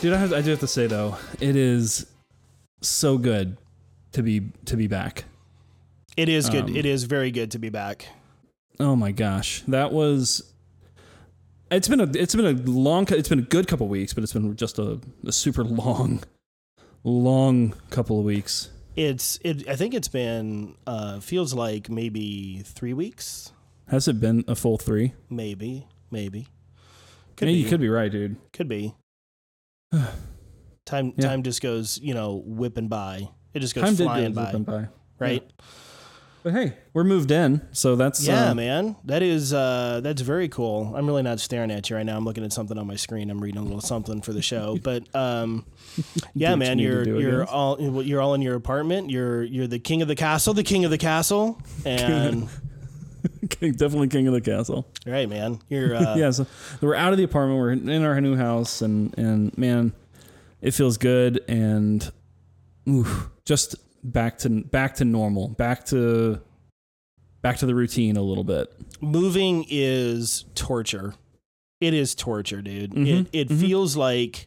Dude, I, have, I do have to say though, it is so good to be to be back. It is good. Um, it is very good to be back. Oh my gosh, that was. It's been a it's been a long it's been a good couple weeks, but it's been just a, a super long, long couple of weeks. It's it. I think it's been uh, feels like maybe three weeks. Has it been a full three? Maybe, maybe. Could yeah, be. you could be right, dude. Could be. time Yeah. time just goes, you know, whipping by. It just goes Time flying go by, by. right? But hey, we're moved in, so that's Yeah, uh, man. That is uh that's very cool. I'm really not staring at you right now. I'm looking at something on my screen. I'm reading a little something for the show. But um yeah, man, you to you're you're all you're all in your apartment. You're you're the king of the castle, the king of the castle. And king- definitely king of the castle. right, man. You're uh yeah, so we're out of the apartment. We're in our new house, and and man, it feels good, and oof, just back to back to normal, back to back to the routine a little bit. moving is torture. It is torture, dude. Mhm, It it mhm. feels like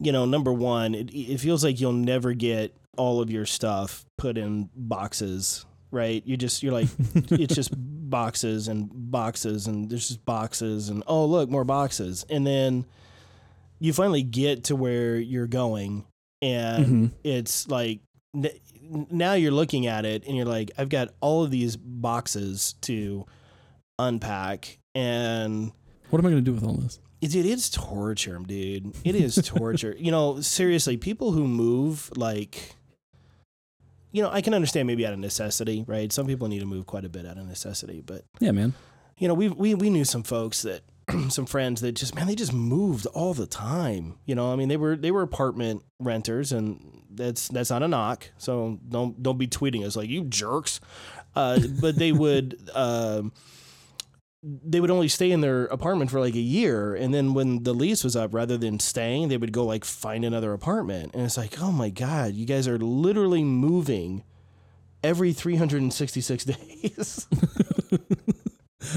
you know, number one, it it feels like you'll never get all of your stuff put in boxes, right? You just you're like it's just boxes and boxes and there's just boxes and oh look, more boxes. And then you finally get to where you're going and Mhm. it's like n- now you're looking at it and you're like i've got all of these boxes to unpack and What am I going to do with all this? it, it is torture dude it is torture you know seriously people who move like you know i can understand maybe out of necessity right some people need to move quite a bit out of necessity but Yeah, man. you know, we we we knew some folks that some friends that just man, they just moved all the time. You know, I mean, they were they were apartment renters, and that's that's not a knock. So don't don't be tweeting us like you jerks. Uh, but they would. Um, they would only stay in their apartment for like a year and then when the lease was up rather than staying they would go like find another apartment and it's like oh my god you guys are literally moving every 366 days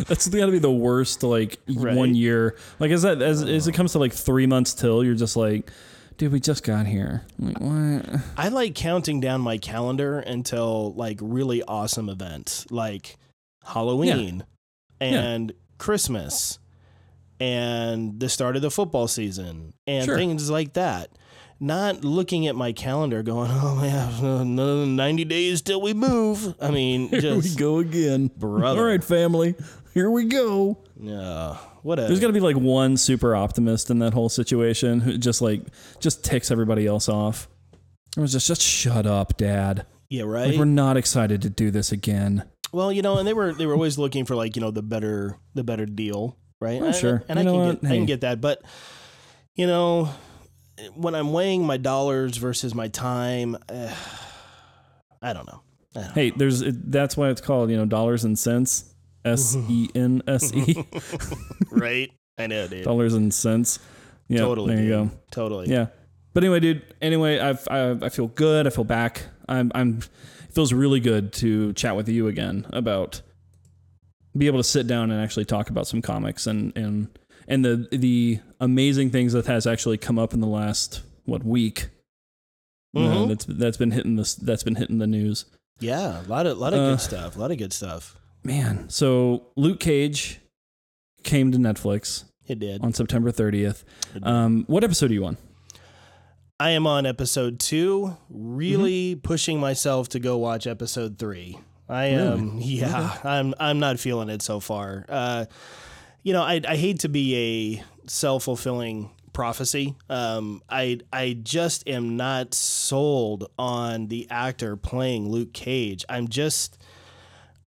That's got to be the worst. Like Right. one year. Like as that as as it uh-huh. comes to like three months till, you're just like, dude, we just got here. Like what? I like counting down my calendar until like really awesome events like Halloween and Christmas and the start of the football season and Sure. things like that. Not looking at my calendar going, oh man, another 90 days till we move. I mean, Here we go again. brother. All right, family. Here we go. Yeah, what a. There's got to be like one super optimist in that whole situation who just like just ticks everybody else off. It was just just shut up, Dad. yeah, Like right. we're not excited to do this again. Well, you know, and they were they were always looking for like you know the better the better deal, right? Oh, I- sure. and You I can what? get I can get that, but you know, when I'm weighing my dollars versus my time, eh, I don't know. I don't Hey, there's it, that's why it's called you know dollars and cents. S E N S E right? I know, dude. dollars and cents. Yeah, totally. There you go. Totally. Yeah, but anyway, dude. Anyway, I've, I I feel good. I feel back. I'm I'm. Feels really good to chat with you again about be able to sit down and actually talk about some comics and and and the the amazing things that has actually come up in the last what week. Uh, Mhm. that's that's been hitting this. That's been hitting the news. Yeah, a lot of lot of Uh, good stuff. A lot of good stuff. Man, so Luke Cage came to Netflix It did. on September 30th. Um, what episode are you on? I am on episode two, really Mm-hmm. pushing myself to go watch episode three. I am, yeah, I'm, I'm not feeling it so far. Uh, you know, I, I hate to be a self fulfilling prophecy. Um, I, I just am not sold on the actor playing Luke Cage. I'm just,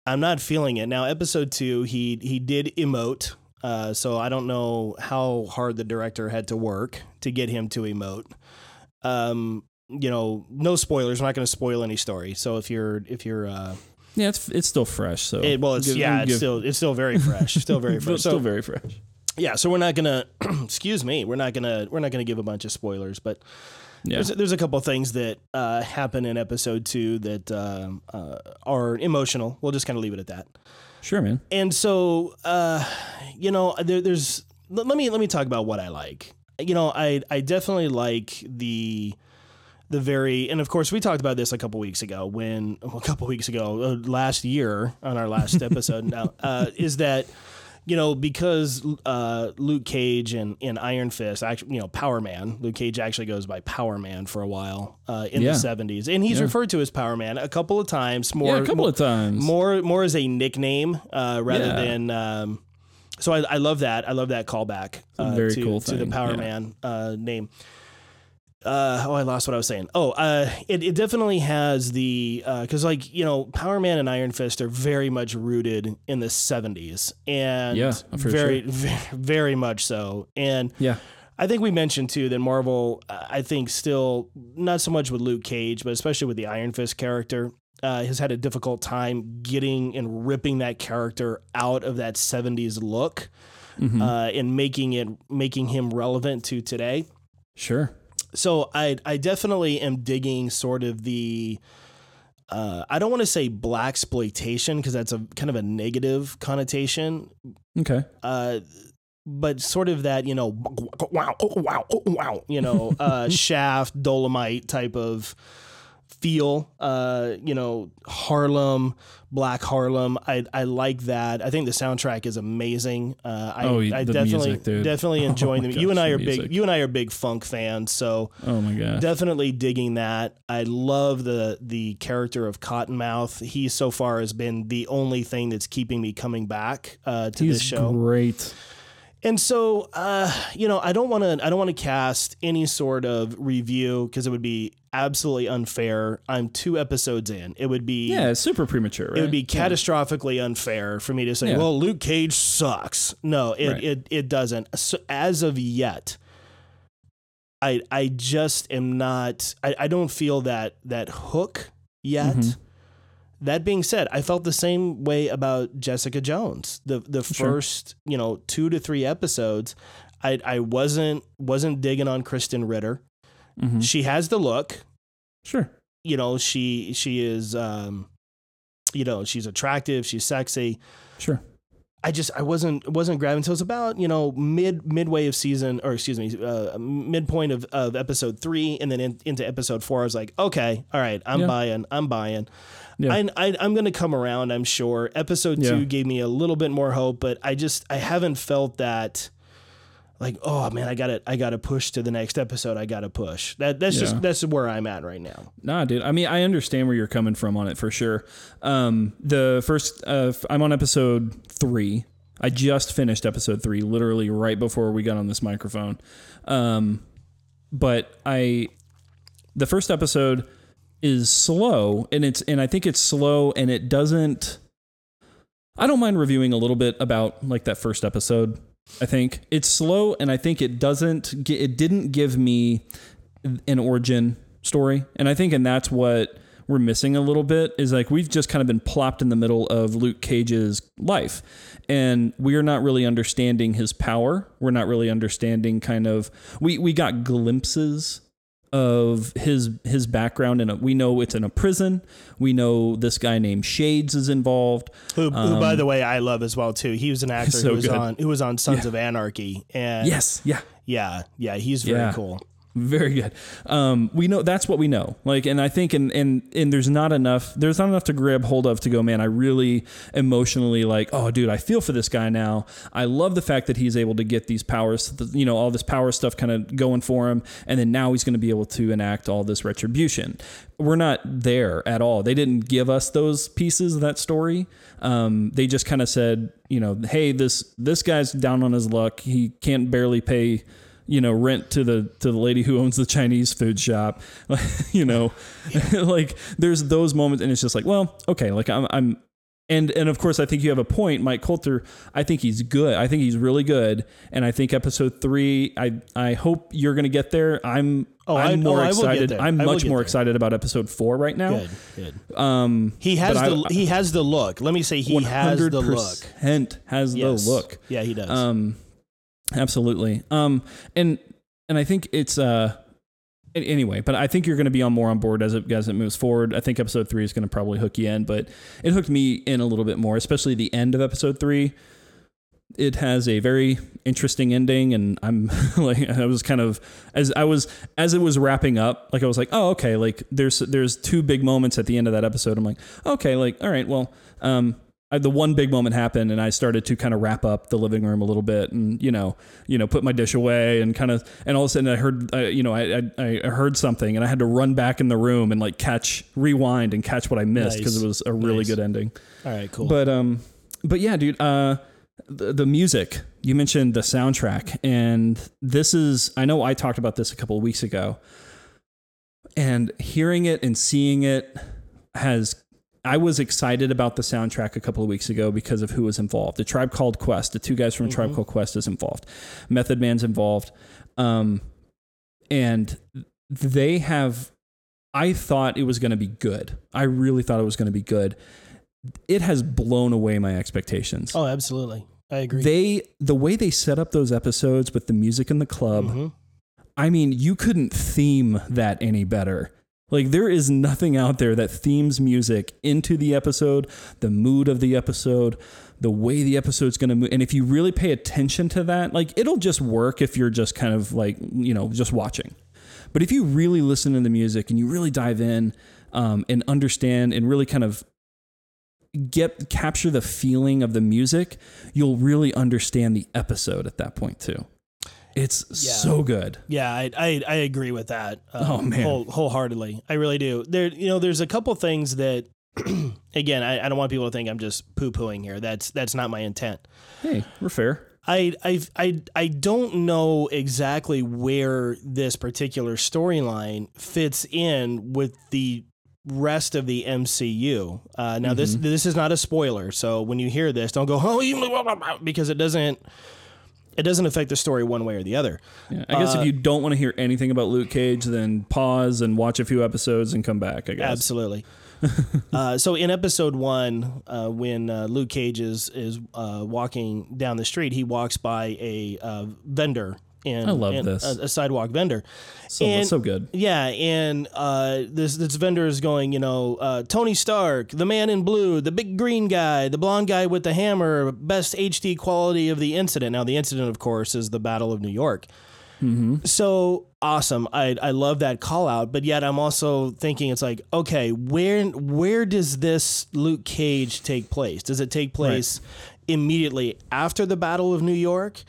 I'm not feeling it. Now, episode two, he, he did emote. Uh, so I don't know how hard the director had to work to get him to emote um you know no spoilers i'm not going to spoil any story so if you're if you're uh Yeah, it's it's still fresh. So it, well it's give- yeah it's give- still it's still very fresh still very fresh still so very fresh. yeah so we're not gonna excuse me we're not gonna we're not gonna give a bunch of spoilers but Yeah, there's, there's a couple things that uh happen in episode two that um uh, are emotional we'll just kind of leave it at that sure, man. and so uh you know there, there's let let me let me talk about what i like you know, I I definitely like the the very and of course we talked about this a couple weeks ago when a couple weeks ago uh, last year on our last episode now uh, is that you know because uh, Luke Cage and, and Iron Fist actually you know Power Man Luke Cage actually goes by Power Man for a while uh, in Yeah. the 70s and he's Yeah. referred to as Power Man a couple of times more yeah, a couple more, of times. more more as a nickname uh, rather than um, so I, I love that I love that callback uh, very to, cool to the Power yeah. Man uh, name uh, oh, I lost what I was saying. Oh, uh, it, it definitely has the because like you know, Power Man and Iron Fist are very much rooted in the '70s, and Yeah, very, very, very much so. And yeah. I think we mentioned too that Marvel, uh, I think, still not so much with Luke Cage, but especially with the Iron Fist character, uh, has had a difficult time getting and ripping that character out of that '70s look Mhm. uh, and making it making him relevant to today sure. so I I definitely am digging sort of the uh, I don't want to say black exploitation because that's a kind of a negative connotation, Okay. uh, but sort of that you know wow oh, wow oh, wow you know uh, shaft Dolemite type of feel uh you know harlem black harlem. I i like that. I think the soundtrack is amazing. Uh i, Oh, I the definitely music, dude. definitely Oh enjoying my them you and i the are big you and i are big funk fans so Oh my god, definitely digging that. I love the the character of cottonmouth. He so far has been the only thing that's keeping me coming back uh to He's this show. great. And so, uh, you know, I don't want to. I don't want to cast any sort of review because it would be absolutely unfair. I'm two episodes in. It would be. Yeah, super premature. Right? It would be Yeah. catastrophically unfair for me to say, Yeah. "Well, Luke Cage sucks." No, it Right. it, it doesn't. So as of yet, I I just am not. I, I don't feel that that hook yet. Mhm. That being said, I felt the same way about Jessica Jones. The the Sure. first, you know, two to three episodes, I I wasn't wasn't digging on Krysten Ritter. Mhm. She has the look, Sure. you know, she she is um you know, she's attractive, she's sexy. Sure. I just I wasn't wasn't grabbing. So it's about you know mid midway of season or excuse me uh, midpoint of, of episode three and then in, into episode four. I was like, okay, all right, I'm Yeah. buying, I'm buying. Yeah. I, I, I'm going to come around. I'm sure. Episode two Yeah. gave me a little bit more hope, but I just I haven't felt that. Like oh man, I got to I got to push to the next episode. I got to push. That that's Yeah. just that's where I'm at right now. Nah, dude. I mean, I understand where you're coming from on it for sure. Um, the first, uh, I'm on episode three. I just finished episode three, literally right before we got on this microphone. Um, but I, the first episode is slow, and it's and I think it's slow, and it doesn't. I don't mind reviewing a little bit about like that first episode. I think it's slow, and I think it doesn't. It didn't give me an origin story, and I think, and that's what we're missing a little bit is like we've just kind of been plopped in the middle of Luke Cage's life, and we are not really understanding his power. We're not really understanding kind of we we got glimpses of his his background and we know it's in a prison. We know this guy named Shades is involved. Who, who by the way, I love as well too. He was an actor Um, so who was good. on who was on Sons of Anarchy, and Yes, yeah. yeah, yeah, he's very Yeah. cool. Very good. Um, we know that's what we know. Like, and I think, and and and there's not enough. There's not enough to grab hold of to go, man. I really emotionally like, oh, dude, I feel for this guy now. I love the fact that he's able to get these powers, you know, all this power stuff kind of going for him, and then now he's going to be able to enact all this retribution. We're not there at all. They didn't give us those pieces of that story. Um, they just kind of said, you know, hey, this this guy's down on his luck. He can't barely pay you know rent to the to the lady who owns the Chinese food shop you know like there's those moments and it's just like well okay like I'm I'm and and of course I think you have a point Mike Colter I think he's good I think he's really good and I think episode 3 I I hope you're going to get there I'm Oh, I- I'm oh, more I get excited. I'm much more there. excited about episode 4 right now Good, good. um He has the I- he has the look. Let me say he has the look. 100% has Yes. the look Yeah, he does. um, absolutely. Um, and and I think it's uh, anyway. But I think you're going to be on more on board as it as it moves forward. I think episode three is going to probably hook you in, but it hooked me in a little bit more, especially the end of episode three. it has a very interesting ending and i'm like i was kind of as i was as it was wrapping up like i was like oh okay like there's there's two big moments at the end of that episode i'm like okay like all right well um I, the one big moment happened and I started to kind of wrap up the living room a little bit and you know you know put my dish away and kind of and all of a sudden I heard uh, you know I, I, I heard something and I had to run back in the room and like catch rewind and catch what I missed because Nice. it was a really Nice. good ending All right, cool. but um but yeah dude uh the, the music you mentioned the soundtrack and this is I know I talked about this a couple of weeks ago and hearing it and seeing it has I was excited about the soundtrack a couple of weeks ago because of who was involved. The Tribe Called Quest, the two guys from Tribe Called Quest is involved. Method Man's involved. Um, and they have I thought it was going to be good. I really thought it was going to be good. It has blown away my expectations. oh, absolutely. I agree. They the way they set up those episodes with the music in the club, Mhm. I mean, you couldn't theme that any better. Like there is nothing out there that themes music into the episode, the mood of the episode, the way the episode's going to move. And if you really pay attention to that, like it'll just work if you're just kind of like, you know, just watching. But if you really listen to the music and you really dive in um, and understand and really kind of get capture the feeling of the music, you'll really understand the episode at that point too. It's Yeah. so good. Yeah, I, I I agree with that. um, Oh, man. whole, wholeheartedly. I really do. There, you know, there's a couple things that, again, I, I don't want people to think I'm just poo pooing here. That's that's not my intent. Hey, we're fair. I I I I don't know exactly where this particular storyline fits in with the rest of the MCU. Uh, now this Mm-hmm. this is not a spoiler, so when you hear this, don't go oh you because it doesn't it doesn't affect the story one way or the other. Yeah, I guess Uh, if you don't want to hear anything about Luke Cage, then pause and watch a few episodes and come back. I guess. Absolutely. uh, so in episode one, uh, when uh, Luke Cage is is uh, walking down the street, he walks by a uh, vendor. In, I love in- this. A, a sidewalk vendor. So And- so good. Yeah, and uh, this this vendor is going, you know, uh, Tony Stark, the man in blue, the big green guy, the blonde guy with the hammer, best HD quality of the incident. Now, the incident, of course, is the Battle of New York. So awesome! I I love that call out, but yet I'm also thinking it's like, okay, where where does this Luke Cage take place? Does it take place immediately after the Battle of New York?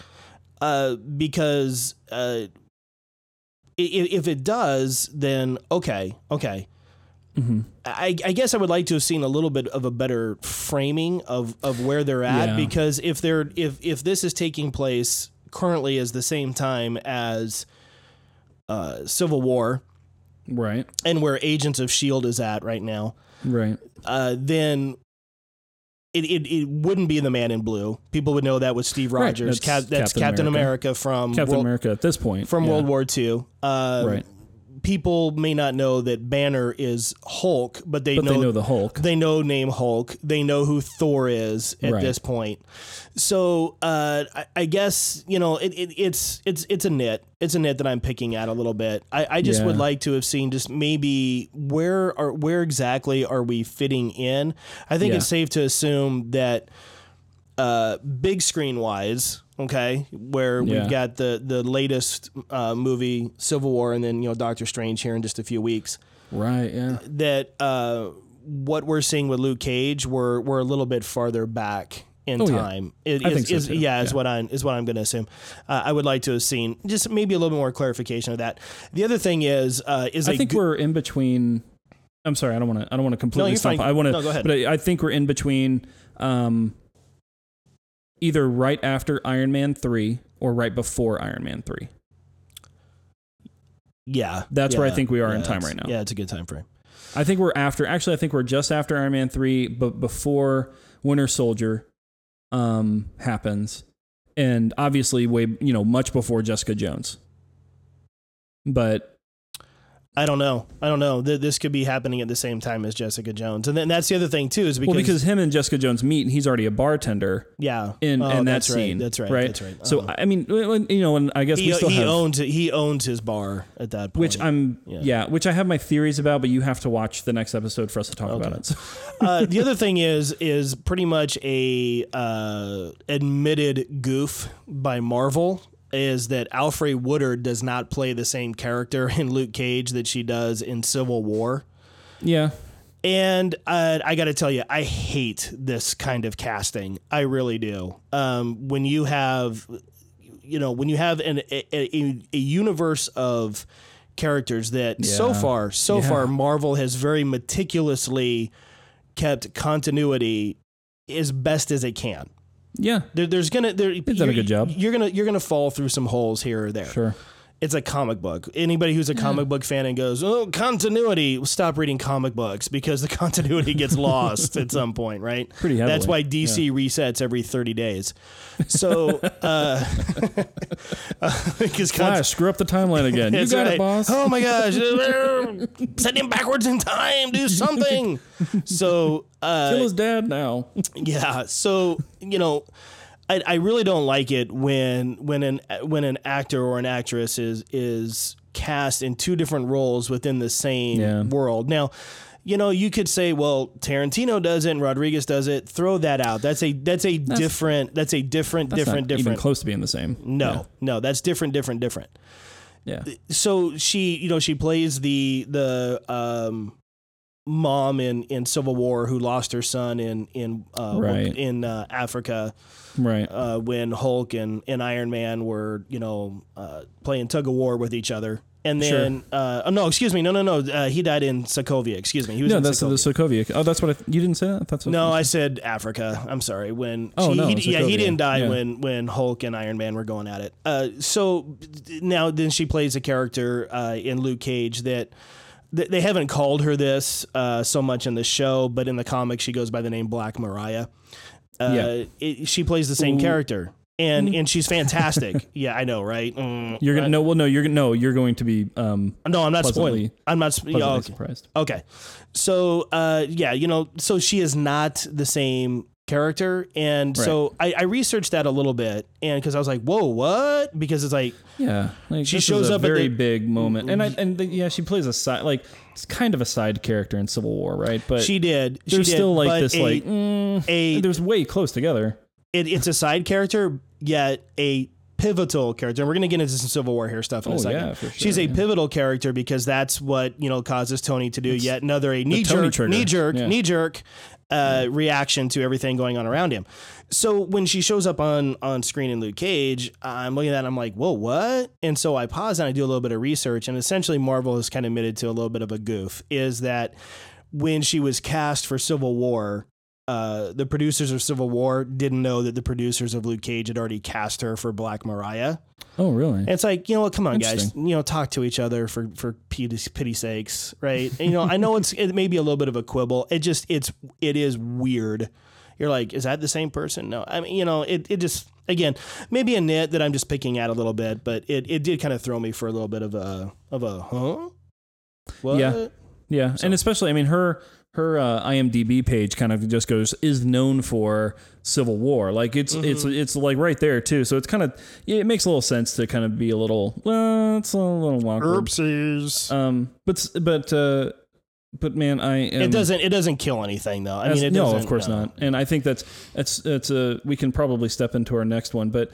Uh, because uh, if it does, then okay, okay. I, I guess I would like to have seen a little bit of a better framing of, of where they're at Yeah. because if they're if if this is taking place currently as the same time as uh, Civil War Right. and where Agents of Shield is at right now, Right. uh, then it, it, it wouldn't be the Man in Blue. People would know that was Steve Right, Rogers. that's Cap, that's Captain Captain, America. America, from Captain World, America at this point. from yeah. World War II. Uh, Right. People may not know that Banner is Hulk, but they But know they know the Hulk. they know name Hulk. They know who Thor is at Right. this point. So uh, I, I guess you know it, it, it's it's it's a nit. It's a nit that I'm picking at a little bit. I, I just Yeah. would like to have seen just maybe where are where exactly are we fitting in. I think Yeah. it's safe to assume that uh, big screen wise, okay, where Yeah. we've got the the latest uh, movie Civil War and then you know Doctor Strange here in just a few weeks right. Yeah. that uh, what we're seeing with Luke Cage, we're we're a little bit farther back in Oh, yeah. time. It I is- think so, is- too. yeah, is what I'm is what I'm going to assume. Uh, I would like to have seen just maybe a little bit more clarification of that. The other thing is uh, is I think we're in between. I'm sorry. I don't want to. I don't want to completely you're stop. fine. I want to. No, go ahead. But I, I think we're in between. Um, either right after Iron Man three or right before Iron Man three. yeah. That's where I think we are in time right now. Yeah, it's a good time frame. I think we're after. Actually, I think we're just after Iron Man three, but before Winter Soldier um, happens, and obviously way you know much before Jessica Jones. But I don't know. I don't know. Th- This could be happening at the same time as Jessica Jones, and then that's the other thing too, is because, Well, because him and Jessica Jones meet, and he's already a bartender yeah, in, Oh, in that that's right, scene. That's right. Right. That's right. So Uh-huh. I mean, you know, and I guess he, we still he have owns. He owns his bar at that point. which I'm Yeah. yeah. which I have my theories about, but you have to watch the next episode for us to talk about it. So, uh, the other thing is is pretty much a uh, admitted goof by Marvel is that Alfre Woodard does not play the same character in Luke Cage that she does in Civil War. yeah, And uh, I got to tell you, I hate this kind of casting. I really do. Um, when you have, you know, when you have an, a, a, a universe of characters that so far, so Yeah. far, Marvel has very meticulously kept continuity as best as it can. Yeah, There, there's gonna there, They've done a good job. You're gonna you're gonna fall through some holes here or there sure. It's a comic book. Anybody who's a comic book fan and goes, "Oh, continuity," stop reading comic books because the continuity gets lost at some point, right? Pretty heavily, That's why DC resets every 30 days. So, uh, because Flash, screw up the timeline again. you got right. it, boss. Oh my gosh, send him backwards in time. Do something. So, uh, Kill his dad now. yeah. So you know, I, I really don't like it when when an when an actor or an actress is is cast in two different roles within the same Yeah. world. Now, you know, you could say, well, Tarantino does it and Rodriguez does it. Throw that out. That's a that's a different that's a different That's different not even different. close to being the same. No, no, that's different, different, different Yeah. so she you know she plays the the um mom in in civil war who lost her son in in uh Right. in uh, africa Right. uh when hulk and and iron man were you know uh playing tug of war with each other and then uh oh, no excuse me no no no uh, he died in sokovia excuse me he was no, in that's Sokovia. the Sokovia. Oh, that's what I, you didn't say that. That's what no, I said Africa. I'm sorry. When Oh, she- no, he, yeah, he didn't die Yeah. when when Hulk and Iron Man were going at it. Uh, so now then she plays a character uh, in Luke Cage that. Th- They haven't called her this uh, so much in the show, but in the comics she goes by the name Black Mariah. Uh, Yeah. it, she plays the same Ooh. character, and and she's fantastic. yeah, I know, right? Mm, You're gonna right. no. Well, no. You're gonna no. You're going to be um No, I'm not spoiling. I'm not. Sp- pleasantly okay. surprised. Okay. So, uh, yeah, you know, so she is not the same character. And so I, I researched that a little bit. And because I was like, whoa, what? Because it's like, Yeah, like She shows up at very the- big moment, and I and the, yeah, she plays a side like it's kind of a side character in Civil War, right? But she did. She there's did, still like this a, like mm, a there's way close together. it, it's a side character, yet a pivotal character. And we're going to get into some Civil War here stuff in Oh, a second. yeah, for She's a yeah. pivotal character because that's what, you know, causes Tony to do yet another a knee jerk, knee jerk, Yeah. knee jerk uh, reaction to everything going on around him. So when she shows up on on screen in Luke Cage, I'm looking at that and I'm like, whoa, what? And so I pause and I do a little bit of research, and essentially Marvel has kind of admitted to a little bit of a goof. Is that when she was cast for Civil War, uh, the producers of Civil War didn't know that the producers of Luke Cage had already cast her for Black Mariah. Oh, really? And it's like, you know what, come on, guys, you know, talk to each other for for pity, pity sakes, right? And, you know, I know it's it may be a little bit of a quibble. It just it's it is weird. You're like, is that the same person? No, I mean, you know, it it just again maybe a nit that I'm just picking at a little bit, but it it did kind of throw me for a little bit of a of a huh. What? Yeah. Yeah, and especially, I mean, her her uh, IMDb page kind of just goes is known for Civil War. Like it's it's Mm-hmm. it's like right there too. So it's kind of it makes a little sense to kind of be a little well, it's a little awkward. Oopsies. Um, but but uh, but man, I am, it doesn't it doesn't kill anything though. I mean, it no, of course no. not. And I think that's that's that's a we can probably step into our next one. But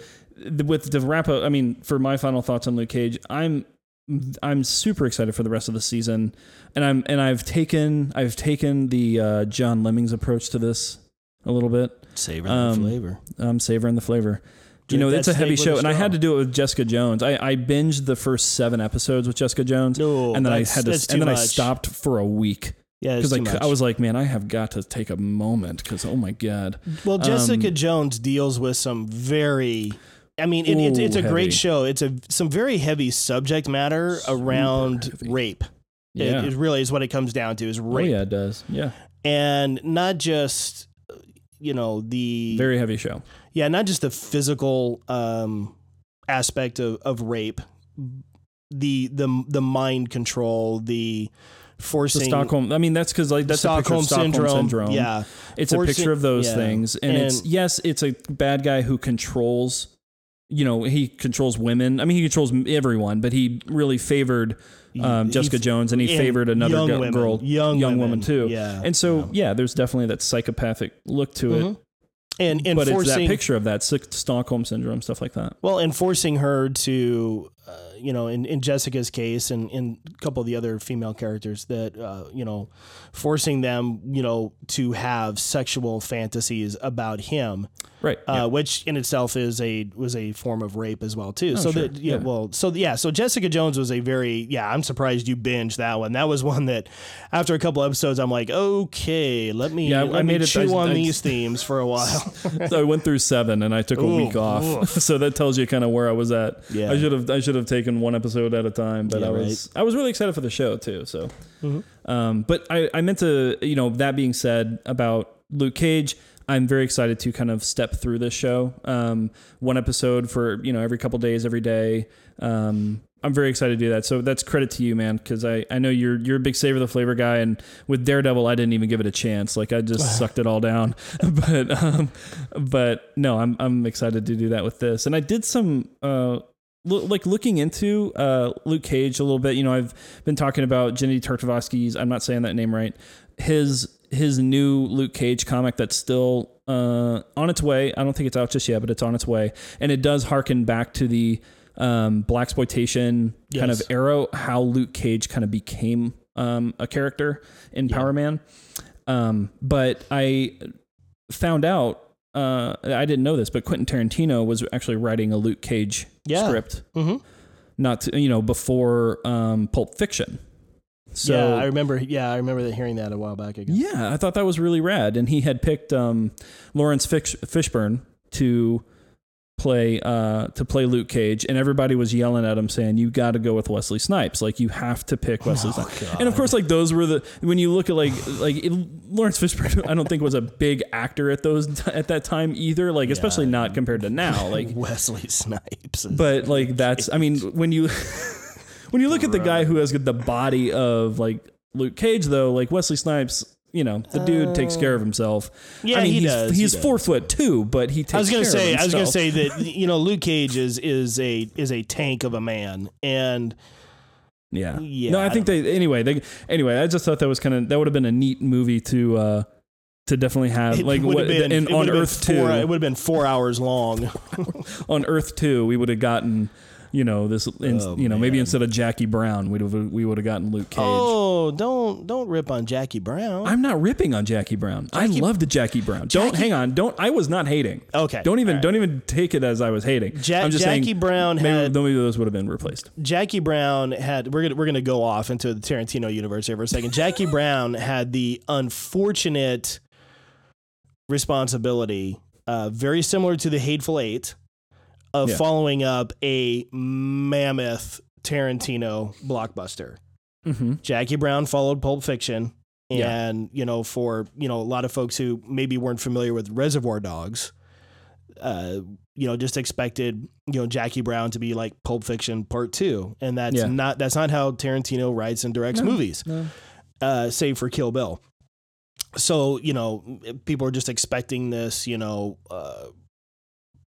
with the wrap up, I mean, for my final thoughts on Luke Cage, I'm I'm super excited for the rest of the season, and I'm and I've taken I've taken the uh, John Lemmings approach to this a little bit. Savor Um, the flavor. I'm savoring the flavor. You know, it's a heavy show, a and I had to do it with Jessica Jones. I, I binged the first seven episodes with Jessica Jones, No, and then I had to, and too then I stopped for a week Yeah, because it's I. I was like, man, I have got to take a moment because oh my god, Well, Jessica Um, Jones deals with some very. I mean, it, it's, Ooh, it's a heavy. great show. It's a some very heavy subject matter around heavy. rape. It- yeah, It, really is what it comes down to is oh rape, yeah, it does, yeah, and not just you know the very heavy show. yeah, not just the physical um, aspect of, of rape, the the the mind control, the forcing the Stockholm. I mean, that's because like that's Stockholm, a picture of Stockholm syndrome. syndrome. Yeah, it's a picture of those yeah. things, and, it's And- yes, it's a bad guy who controls. You know, he controls women. I mean, he controls everyone, but he really favored um, Jessica Jones, and he favored another young gi- women. girl, Young women, woman too. yeah, and so yeah. there's definitely that psychopathic look to Mhm. it. and and but it's that picture of that St- Stockholm syndrome stuff like that. well, and forcing her to, uh, you know, in, in Jessica's case, and in a couple of the other female characters, that uh, you know, forcing them, you know, to have sexual fantasies about him, Right. uh, yeah. which in itself is a was a form of rape as well too. so Oh, sure. that yeah, Yeah. well, so yeah, so Jessica Jones was a very yeah. I'm surprised you binged that one. That was one that after a couple episodes, I'm like, okay, let me Yeah, I let me made it- chew I- on I- these themes for a while. so I went through seven, and I took a Ooh, week off. so that tells you kind of where I was at. Yeah. I should have I should have taken one episode at a time, but Yeah, I was I was really excited for the show too. So, um, but I I meant to you know that being said about Luke Cage. I'm very excited to kind of step through this show, um, one episode for you know every couple days, every day. Um, I'm very excited to do that. So that's credit to you, man, because I, I know you're you're a big savor the flavor guy, and with Daredevil, I didn't even give it a chance. Like I just sucked it all down. but um, but no, I'm I'm excited to do that with this, and I did some uh. Lo- Like looking into uh, Luke Cage a little bit, you know, I've been talking about Genndy Tartakovsky's. I'm not saying that name right. His his new Luke Cage comic that's still uh, on its way. I don't think it's out just yet, but it's on its way, and it does harken back to the um, black exploitation kind of Yes. arrow. How Luke Cage kind of became um, a character in Power Man. Um, but I found out. Uh, I didn't know this, but Quentin Tarantino was actually writing a Luke Cage Yeah. script, Mhm. not to, you know before um, Pulp Fiction. So yeah, I remember. Yeah, I remember hearing that a while back yeah, I thought that was really rad. And he had picked um, Laurence Fish- Fishburne to play uh, to play Luke Cage, and everybody was yelling at him saying, "You got to go with Wesley Snipes. Like you have to pick Wesley Oh, Snipes." And of course, like those were the when you look at like like it, Laurence Fishburne, I don't think was a big actor at those at that time either. Like especially not compared to now. Like Wesley Snipes. but like that's I mean when you when you look at the guy who has the body of like Luke Cage though, like Wesley Snipes, you know, the dude takes care of himself. Yeah, I mean, he he's, does, he He's does. four foot two, but he takes. I was gonna care say, of I was gonna himself. say that you know Luke Cage is is a is a tank of a man, and yeah, Yeah, No, I I think they anyway. They anyway. I just thought that was kind of that would have been a neat movie to uh to definitely have it like would what have been and it on would have been Earth four, two It would have been four hours long. on Earth two we would have gotten you know this in, Oh, you know maybe instead of Jackie Brown we'd have we would have gotten Luke Cage. Oh, don't don't rip on Jackie Brown. I'm not ripping on Jackie Brown. I love the Jackie Brown. Don't hang on. Don't. I was not hating. Okay, Don't even. right. Don't even take it as I was hating. Ja- I'm just Jackie saying. Brown maybe, had maybe those would have been replaced. Jackie Brown had we're gonna we're gonna go off into the Tarantino universe here for a second. Jackie Brown had the unfortunate responsibility, uh, very similar to the Hateful Eight, of Yeah. following up a mammoth Tarantino blockbuster. Mm-hmm. Jackie Brown followed Pulp Fiction, Yeah. and you know, for you know, a lot of folks who maybe weren't familiar with Reservoir Dogs, uh, you know, just expected you know Jackie Brown to be like Pulp Fiction Part Two, and that's Yeah. not that's not how Tarantino writes and directs No. movies, No. uh, save for Kill Bill. So you know, people are just expecting this, you know. Uh,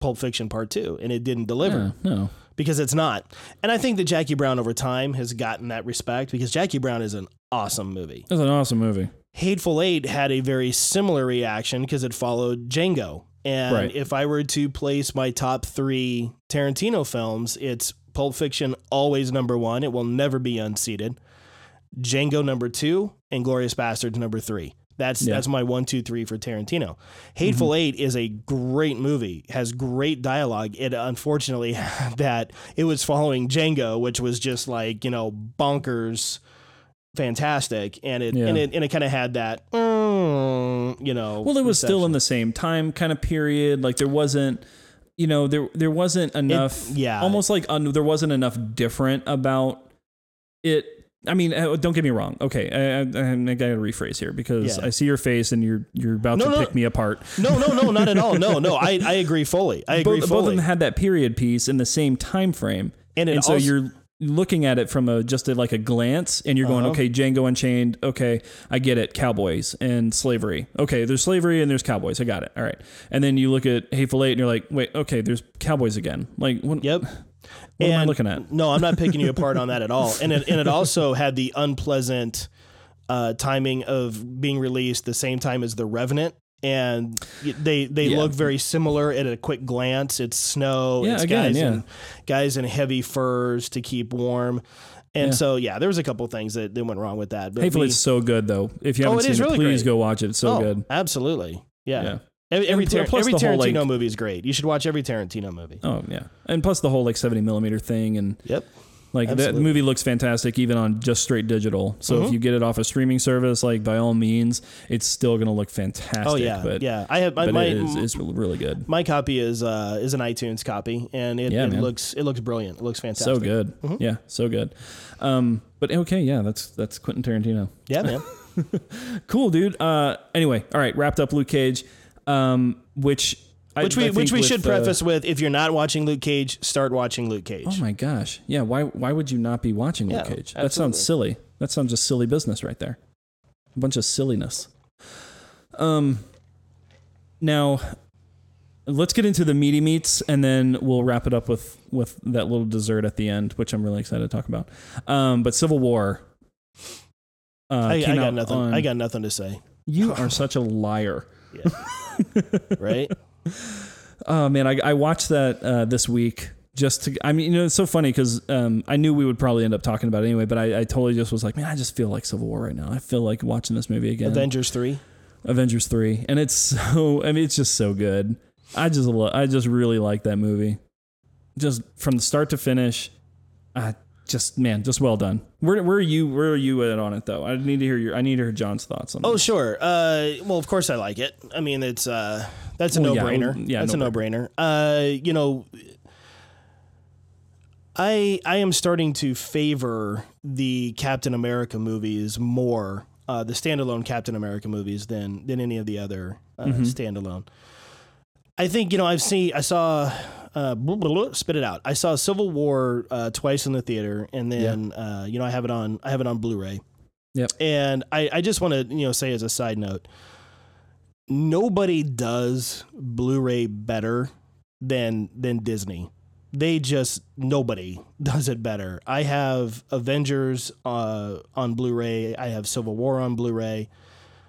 Pulp Fiction Part Two, and it didn't deliver Yeah, no. because it's not. And I think that Jackie Brown over time has gotten that respect because Jackie Brown is an awesome movie. That's an awesome movie. Hateful Eight had a very similar reaction because it followed Django. And Right. if I were to place my top three Tarantino films, it's Pulp Fiction always number one. It will never be unseated. Django number two, and Glorious Bastards number three. That's Yeah. that's my one, two, three for Tarantino. Hateful Eight is a great movie, has great dialogue. It unfortunately that it was following Django, which was just like you know bonkers, fantastic, and it Yeah. and it and it kind of had that mm, you know. Well, it was still in the same time kind of period. Like there wasn't, you know, there there wasn't enough. yeah. Almost like un, there wasn't enough different about it. I mean, uh, don't get me wrong. Okay, I, I, I gotta rephrase here because Yeah. I see your face and you're you're about No, to no. pick me apart. no, no, no, not at all. No, no, I, I agree fully. I agree both, both of them had that period piece in the same time frame, and and so you're looking at it from a just a, like a glance and you're going Uh-huh. okay django unchained okay i get it cowboys and slavery okay there's slavery and there's cowboys i got it all right and then you look at hateful eight and you're like wait okay there's cowboys again like what, Yep. What am i And- looking at No, I'm not picking you apart on that at all. And it, and it also had the unpleasant uh, timing of being released the same time as The Revenant. And they they Yeah. look very similar at a quick glance. It's snow. Yeah, it's again, guys yeah. in guys in heavy furs to keep warm. And Yeah. so yeah, there was a couple things that, that went wrong with that. But hateful we- eight's so good though if you Oh, haven't it seen it really please great. go watch it it's so oh, good Absolutely. Yeah. yeah Every every, Tar- plus every the whole, Tarantino like- movie is great. You should watch every Tarantino movie. oh yeah and plus the whole like 70 millimeter thing and Yep. Like that Absolutely. movie looks fantastic even on just straight digital. So if Mhm. you get it off a streaming service, like by all means, it's still gonna look fantastic. Oh yeah. but yeah. I have my, my, it is it's really good. My copy is uh, is an iTunes copy, and it, Yeah, it looks it looks brilliant. It looks fantastic. So good. Yeah, so good. Um, but okay, yeah, that's that's Quentin Tarantino. Yeah, man. Cool, dude. Uh, anyway, all right, wrapped up Luke Cage, um, which I, Which we which we should uh, preface with: if you're not watching Luke Cage, start watching Luke Cage. Oh my gosh, yeah. Why why would you not be watching Luke Yeah, Cage? That sounds silly. That sounds just silly business right there. A bunch of silliness. Um. Now, let's get into the meaty meats, and then we'll wrap it up with with that little dessert at the end, which I'm really excited to talk about. Um, but Civil War. Uh, I, I got nothing. on- I got nothing to say. You are such a liar. Right? Oh man, I, I watched that uh, this week just to. I mean, you know, it's so funny because um, I knew we would probably end up talking about it anyway, but I, I totally just was like, man, I just feel like Civil War right now. I feel like watching this movie again. Avengers three. Avengers three, and it's so. I mean, it's just so good. I just lo- I just really like that movie, just from the start to finish. I just man, just well done. Where where are you? Where are you at on it though? I need to hear your. I need to hear John's thoughts on. That. Oh sure. Uh, well, of course I like it. I mean, it's uh, that's a Well, no brainer. well, yeah, that's a no no-brainer. brainer. Uh, you know, I I am starting to favor the Captain America movies more, uh, the standalone Captain America movies than than any of the other uh, Mm-hmm. standalone. I think you know I've seen I saw uh, blah, blah, blah, spit it out. I saw Civil War uh, twice in the theater, and then uh, you know I have it on I have it on Blu-ray. Yep. And I, I just want to you know say as a side note, nobody does Blu-ray better than than Disney. They just nobody does it better. I have Avengers uh, on Blu-ray. I have Civil War on Blu-ray.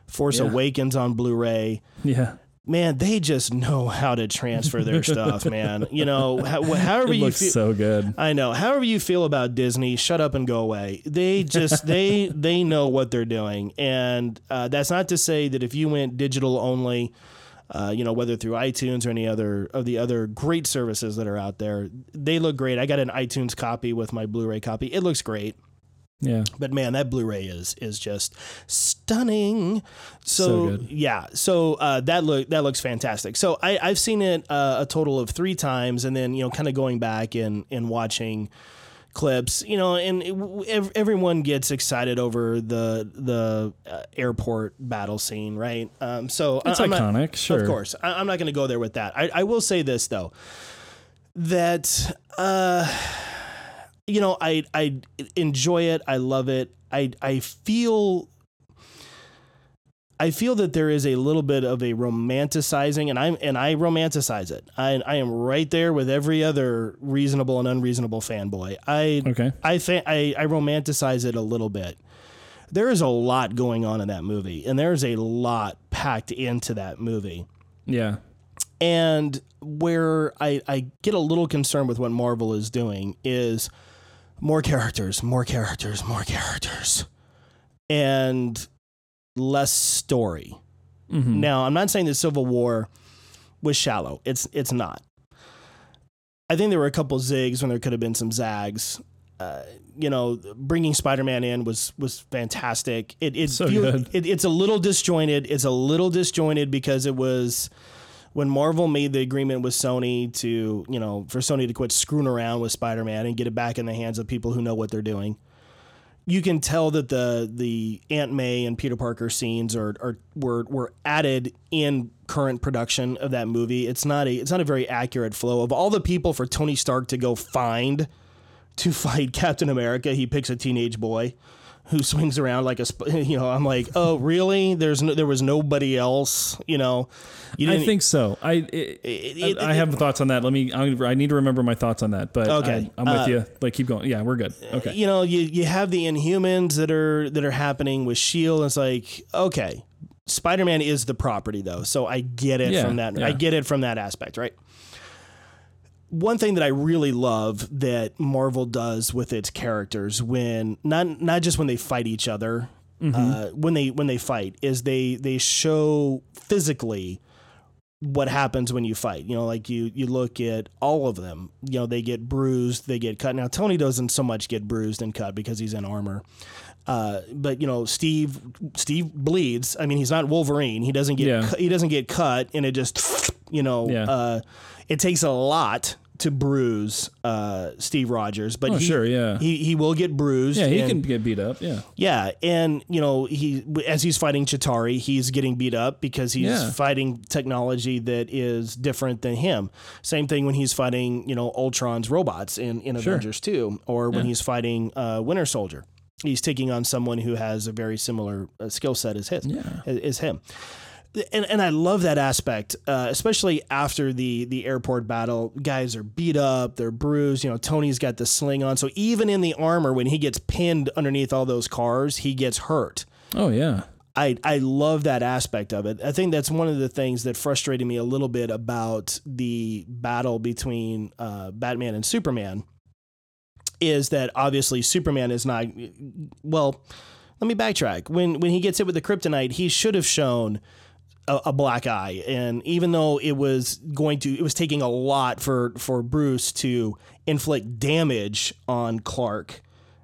Force Yeah. Awakens on Blu-ray Yeah, man, they just know how to transfer their stuff, man. You know, how, however it you feel. so good. I know. However you feel about Disney, shut up and go away. They just they they know what they're doing, and uh, that's not to say that if you went digital only, uh, you know, whether through iTunes or any other of the other great services that are out there, they look great. I got an iTunes copy with my Blu-ray copy. It looks great. Yeah, But man, that Blu-ray is is just stunning. So, So good. yeah, so uh, that look that looks fantastic. So I I've seen it uh, a total of three times, and then you know, kind of going back and and watching clips, you know, and it, ev- everyone gets excited over the the uh, airport battle scene, right? Um, so it's I- I'm not- iconic. sure, of course. I, I'm not going to go there with that. I, I will say this though, that uh, you know, I I enjoy it. I love it. I I feel. I feel that there is a little bit of a romanticizing, and I'm and I romanticize it. I I am right there with every other reasonable and unreasonable fanboy. I Okay. I, fa- I I romanticize it a little bit. There is a lot going on in that movie, and there's a lot packed into that movie. Yeah. And where I, I get a little concerned with what Marvel is doing is more characters, more characters, more characters, and less story. Mhm. Now, I'm not saying that Civil War was shallow. It's it's not. I think there were a couple zigs when there could have been some zags. Uh, you know, bringing Spider-Man in was was fantastic. It it, So feel- it it's a little disjointed. It's a little disjointed because it was when Marvel made the agreement with Sony to, you know, for Sony to quit screwing around with Spider-Man and get it back in the hands of people who know what they're doing you can tell that the the Aunt May and Peter Parker scenes are, are were were added in current production of that movie. It's not a it's not a very accurate flow of all the people for Tony Stark to go find to fight Captain America, he picks a teenage boy who swings around like a sp- you know I'm like oh really there's no, there was nobody else you know you I think so. I it, it- I, I have thoughts on that. Let me. I, I need to remember my thoughts on that. But Okay. I, am with Uh, you. Like keep going. Yeah, we're good. Okay. you know you you have the Inhumans that are that are happening with Shield it's like okay Spider-Man is the property though so I get it Yeah, from that I get it from that aspect right one thing that I really love that Marvel does with its characters when not not just when they fight each other, uh, when they when they fight is they they show physically what happens when you fight. You know, like you you look at all of them. You know, they get bruised, they get cut. Now Tony doesn't so much get bruised and cut because he's in armor. Uh, but you know, Steve Steve bleeds. I mean, he's not Wolverine. He doesn't get Yeah. cu- he doesn't get cut, and it just you know, Yeah. uh, it takes a lot to bruise uh, Steve Rogers. But Oh, he, sure, yeah. he he will get bruised. yeah, he and- can get beat up. Yeah. yeah, and you know he as he's fighting Chitauri, he's getting beat up because he's Yeah. fighting technology that is different than him. Same thing when he's fighting you know Ultron's robots in in Sure. Avengers Two, or when he's fighting uh, Winter Soldier. He's taking on someone who has a very similar uh, skill set as his, Yeah. as him. And, and I love that aspect, uh, especially after the the airport battle. Guys are beat up, they're bruised. You know, Tony's got the sling on, so even in the armor, when he gets pinned underneath all those cars, he gets hurt. Oh yeah. I I love that aspect of it. I think that's one of the things that frustrated me a little bit about the battle between uh, Batman and Superman. Is that obviously Superman is not well? Let me backtrack. When when he gets hit with the kryptonite, he should have shown a, a black eye, and even though it was going to, it was taking a lot for for Bruce to inflict damage on Clark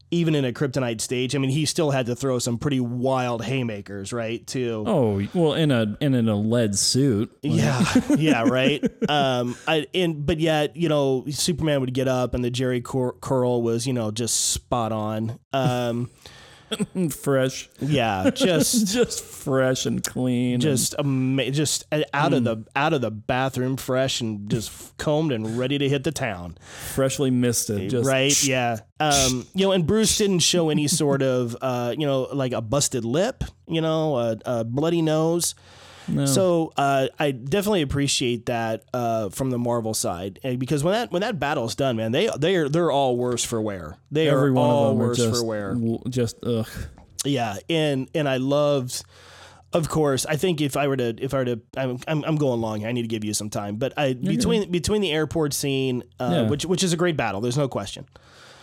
even in a kryptonite stage, I mean, he still had to throw some pretty wild haymakers, right? To Oh well, in a and in a lead suit. yeah, yeah, right. Um, I and but yet, you know, Superman would get up, and the Jerry cur- curl was, you know, just spot on. Um, fresh, yeah, just just fresh and clean. and- just ama- just out of the out of the bathroom, fresh and just combed and ready to hit the town. freshly misted. Just right? Yeah. Um, you know, and Bruce didn't show any sort of, uh, you know, like a busted lip, you know, a, a bloody nose. No. So uh, I definitely appreciate that uh, from the Marvel side, and because when that when that battle's done, man, they they are they're all worse for wear. They every are one all of them worse just for wear. w- just ugh. Yeah, and and I loved. Of course, I think if I were to, if I were to, I'm, I'm, I'm going long. here. I need to give you some time, but I between between the airport scene, uh, Yeah. which which is a great battle. There's no question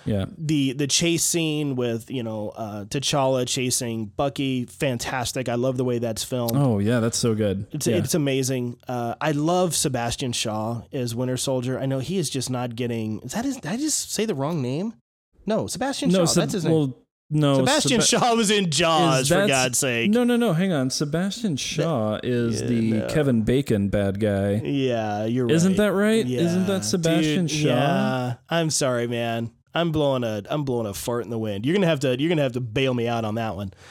Yeah. the the chase scene with you know uh, T'Challa chasing Bucky, fantastic. I love the way that's filmed. Oh yeah, that's so good. It's yeah. it's amazing. Uh, I love Sebastian Shaw as Winter Soldier. I know he is just not getting. Is that his? Did I just say the wrong name? No, Sebastian no, Shaw. Seb- that's his name. well, no, Sebastian Seba- Shaw was in Jaws for God's sake. No, no, no. Hang on. Sebastian Shaw is Yeah, the no. Kevin Bacon bad guy. Yeah, you're right. Isn't that right? Yeah. Isn't that Sebastian Dude, Shaw? Yeah. I'm sorry, man. I'm blowing a I'm blowing a fart in the wind. You're gonna have to you're gonna have to bail me out on that one.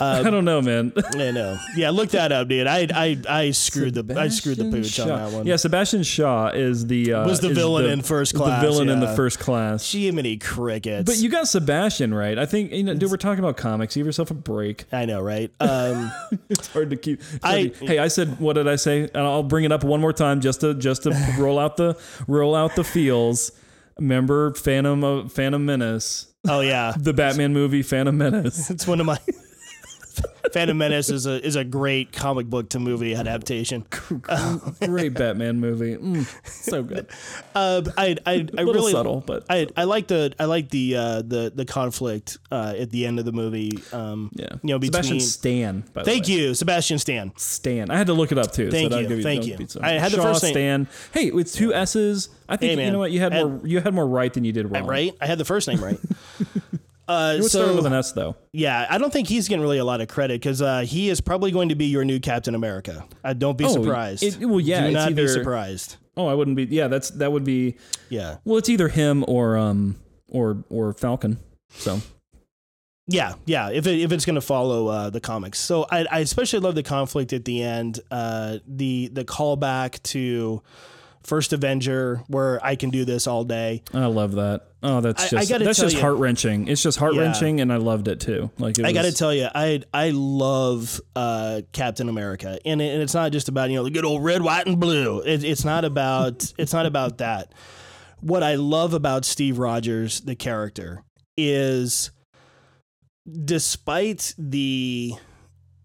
I don't know, man. I know. Yeah, look that up, dude. I I I screwed the I screwed the pooch Shaw. on that one. Yeah, Sebastian Shaw is the uh, Was the villain in First Class, The villain in the first class. Jiminy crickets. But you got Sebastian right. I think you know, dude. We're talking about comics. Give yourself a break. I know, right? Um, It's hard to keep. I- to- hey, I said what did I say? And I'll bring it up one more time just to just to roll out the roll out the feels. Remember Phantom of Phantom Menace, oh yeah, the Batman movie Phantom Menace. it's one of my. Phantom Menace is a is a great comic book to movie adaptation. Great Batman movie. Mm, so good. Uh, I I, I really subtle, but I I like the I like the uh, the the conflict uh, at the end of the movie. Um, yeah. you know, Sebastian Stan. By the Thank you, Sebastian Stan. Stan. I had to look it up too. Thank so you, I'll thank you. I had the Shaw first name- Stan. Hey, with two S's. I think Hey, you know what you had Had- more. You had more right than you did wrong. Right? I had the first name right. Uh, It so start with an S though. yeah, I don't think he's getting really a lot of credit because uh, he is probably going to be your new Captain America. Uh, don't be Oh, surprised. it- well, yeah, do not be surprised. Oh, I wouldn't be. Yeah, that's that would be. Yeah, Well, it's either him or um or or Falcon. So yeah, yeah. If it, if it's going to follow uh, the comics, so I, I especially love the conflict at the end. Uh, the the callback to First Avenger, where I can do this all day. I love that. Oh, that's I- I just gotta that's just heart wrenching. It's just heart wrenching, and I loved it too. Like it I got to tell you, I I love uh, Captain America, and, it, and it's not just about you know the good old red, white, and blue. It, it's not about it's not about that. What I love about Steve Rogers, the character, is despite the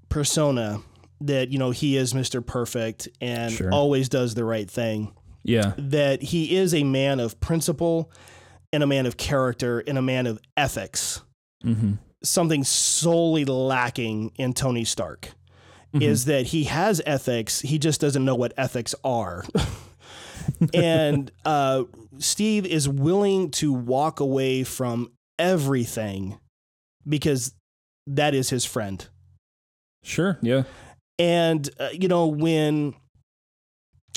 persona that you know he is Mr. Perfect and Sure. always does the right thing yeah, that he is a man of principle and a man of character and a man of ethics. hmm Something solely lacking in Tony Stark is that he has ethics, he just doesn't know what ethics are. and uh, Steve is willing to walk away from everything because that is his friend. sure, yeah, And uh, you know when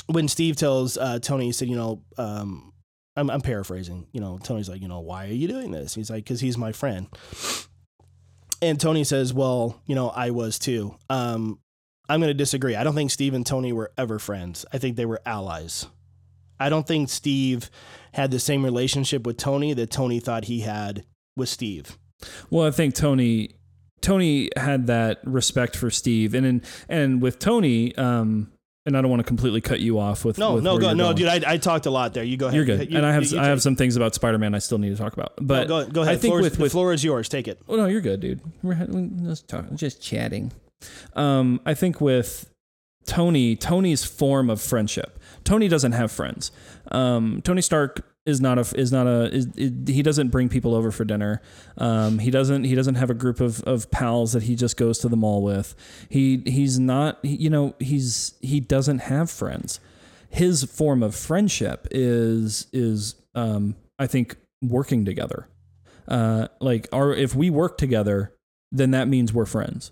when Steve tells uh, Tony, he said, you know, um, I'm, I'm paraphrasing. You know, Tony's like, you know, why are you doing this? He's like, because he's my friend. And Tony says, well, you know, I was too. Um, I'm going to disagree. I don't think Steve and Tony were ever friends. I think they were allies. I don't think Steve had the same relationship with Tony that Tony thought he had with Steve. Well, I think Tony Tony had that respect for Steve, and in, and with Tony, um, and I don't want to completely cut you off with No, with no, go, no, going. dude. I, I talked a lot there. You go ahead. You're good, You- and I have you- you I have some things about Spider Man I still need to talk about, No, but go, go ahead. I think floor, with the with floor is yours. Take it. Oh no, you're good, dude. We're we're just talking, just chatting. Um, I think with Tony, Tony's form of friendship. Tony doesn't have friends. Um, Tony Stark is not a is not a is, he doesn't bring people over for dinner. Um, he doesn't he doesn't have a group of, of pals that he just goes to the mall with. He he's not you know he's he doesn't have friends. His form of friendship is is um, I think working together uh, like our if we work together, then that means we're friends.